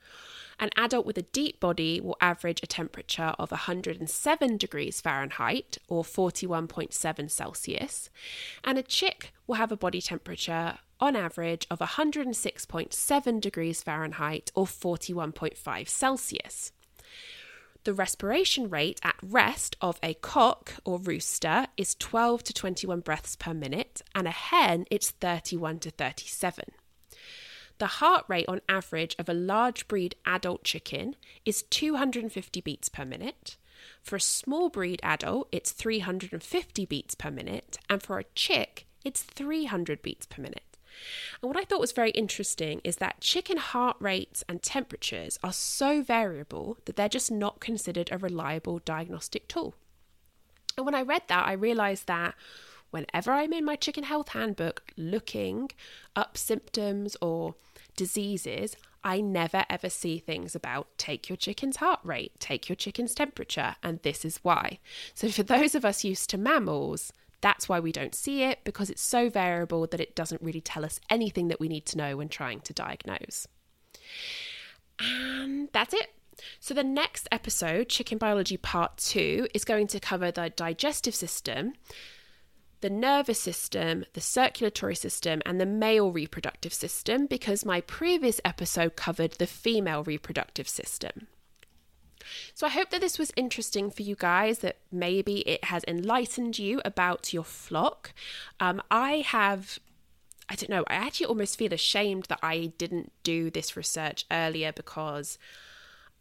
An adult with a deep body will average a temperature of 107 degrees Fahrenheit or 41.7 Celsius, and a chick will have a body temperature on average of 106.7 degrees Fahrenheit or 41.5 Celsius. The respiration rate at rest of a cock or rooster is 12 to 21 breaths per minute, and a hen it's 31 to 37. The heart rate on average of a large breed adult chicken is 250 beats per minute. For a small breed adult, it's 350 beats per minute, and for a chick, it's 300 beats per minute. And what I thought was very interesting is that chicken heart rates and temperatures are so variable that they're just not considered a reliable diagnostic tool. And when I read that, I realized that whenever I'm in my chicken health handbook looking up symptoms or diseases, I never ever see things about take your chicken's heart rate, take your chicken's temperature, and this is why. So, for those of us used to mammals, that's why we don't see it because it's so variable that it doesn't really tell us anything that we need to know when trying to diagnose. And that's it. So, the next episode, Chicken Biology Part 2, is going to cover the digestive system, the nervous system, the circulatory system, and the male reproductive system because my previous episode covered the female reproductive system. So I hope that this was interesting for you guys, that maybe it has enlightened you about your flock. Um, I have. I don't know, I actually almost feel ashamed that I didn't do this research earlier because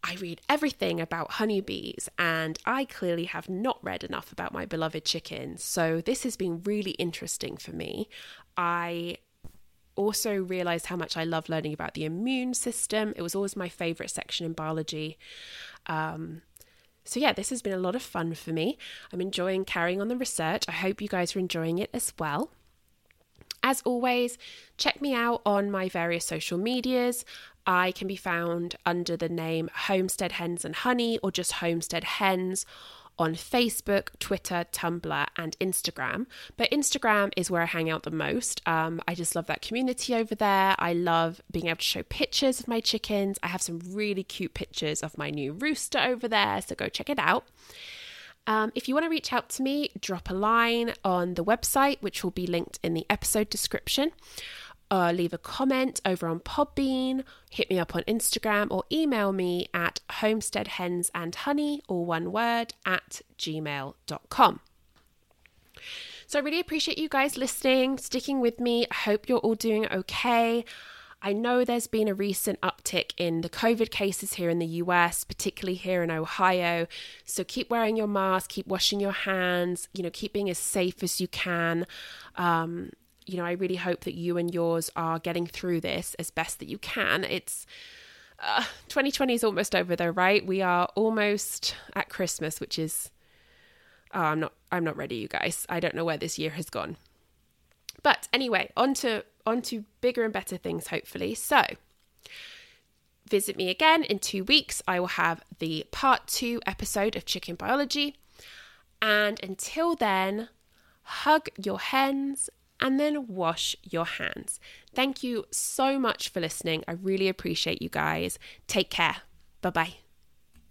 I read everything about honeybees and I clearly have not read enough about my beloved chickens. So this has been really interesting for me. I also realized how much I love learning about the immune system. It was always my favorite section in biology. Um, so, yeah, this has been a lot of fun for me. I'm enjoying carrying on the research. I hope you guys are enjoying it as well. As always, check me out on my various social medias. I can be found under the name Homestead Hens and Honey or just Homestead Hens on Facebook, Twitter, Tumblr, and Instagram. But Instagram is where I hang out the most. Um, I just love that community over there. I love being able to show pictures of my chickens. I have some really cute pictures of my new rooster over there, so go check it out. Um, if you want to reach out to me, drop a line on the website, which will be linked in the episode description uh, leave a comment over on Podbean, hit me up on Instagram, or email me at homesteadhensandhoney, or one word, at gmail.com. So I really appreciate you guys listening, sticking with me. I hope you're all doing okay. I know there's been a recent uptick in the COVID cases here in the US, particularly here in Ohio. So keep wearing your mask, keep washing your hands, you know, keep being as safe as you can. Um, you know, I really hope that you and yours are getting through this as best that you can. It's uh, 2020 is almost over though, right? We are almost at Christmas, which is oh, I'm not I'm not ready, you guys. I don't know where this year has gone. But anyway, on to on to bigger and better things hopefully. So, visit me again in 2 weeks. I will have the part 2 episode of chicken biology. And until then, hug your hens and then wash your hands. Thank you so much for listening. I really appreciate you guys. Take care. Bye bye.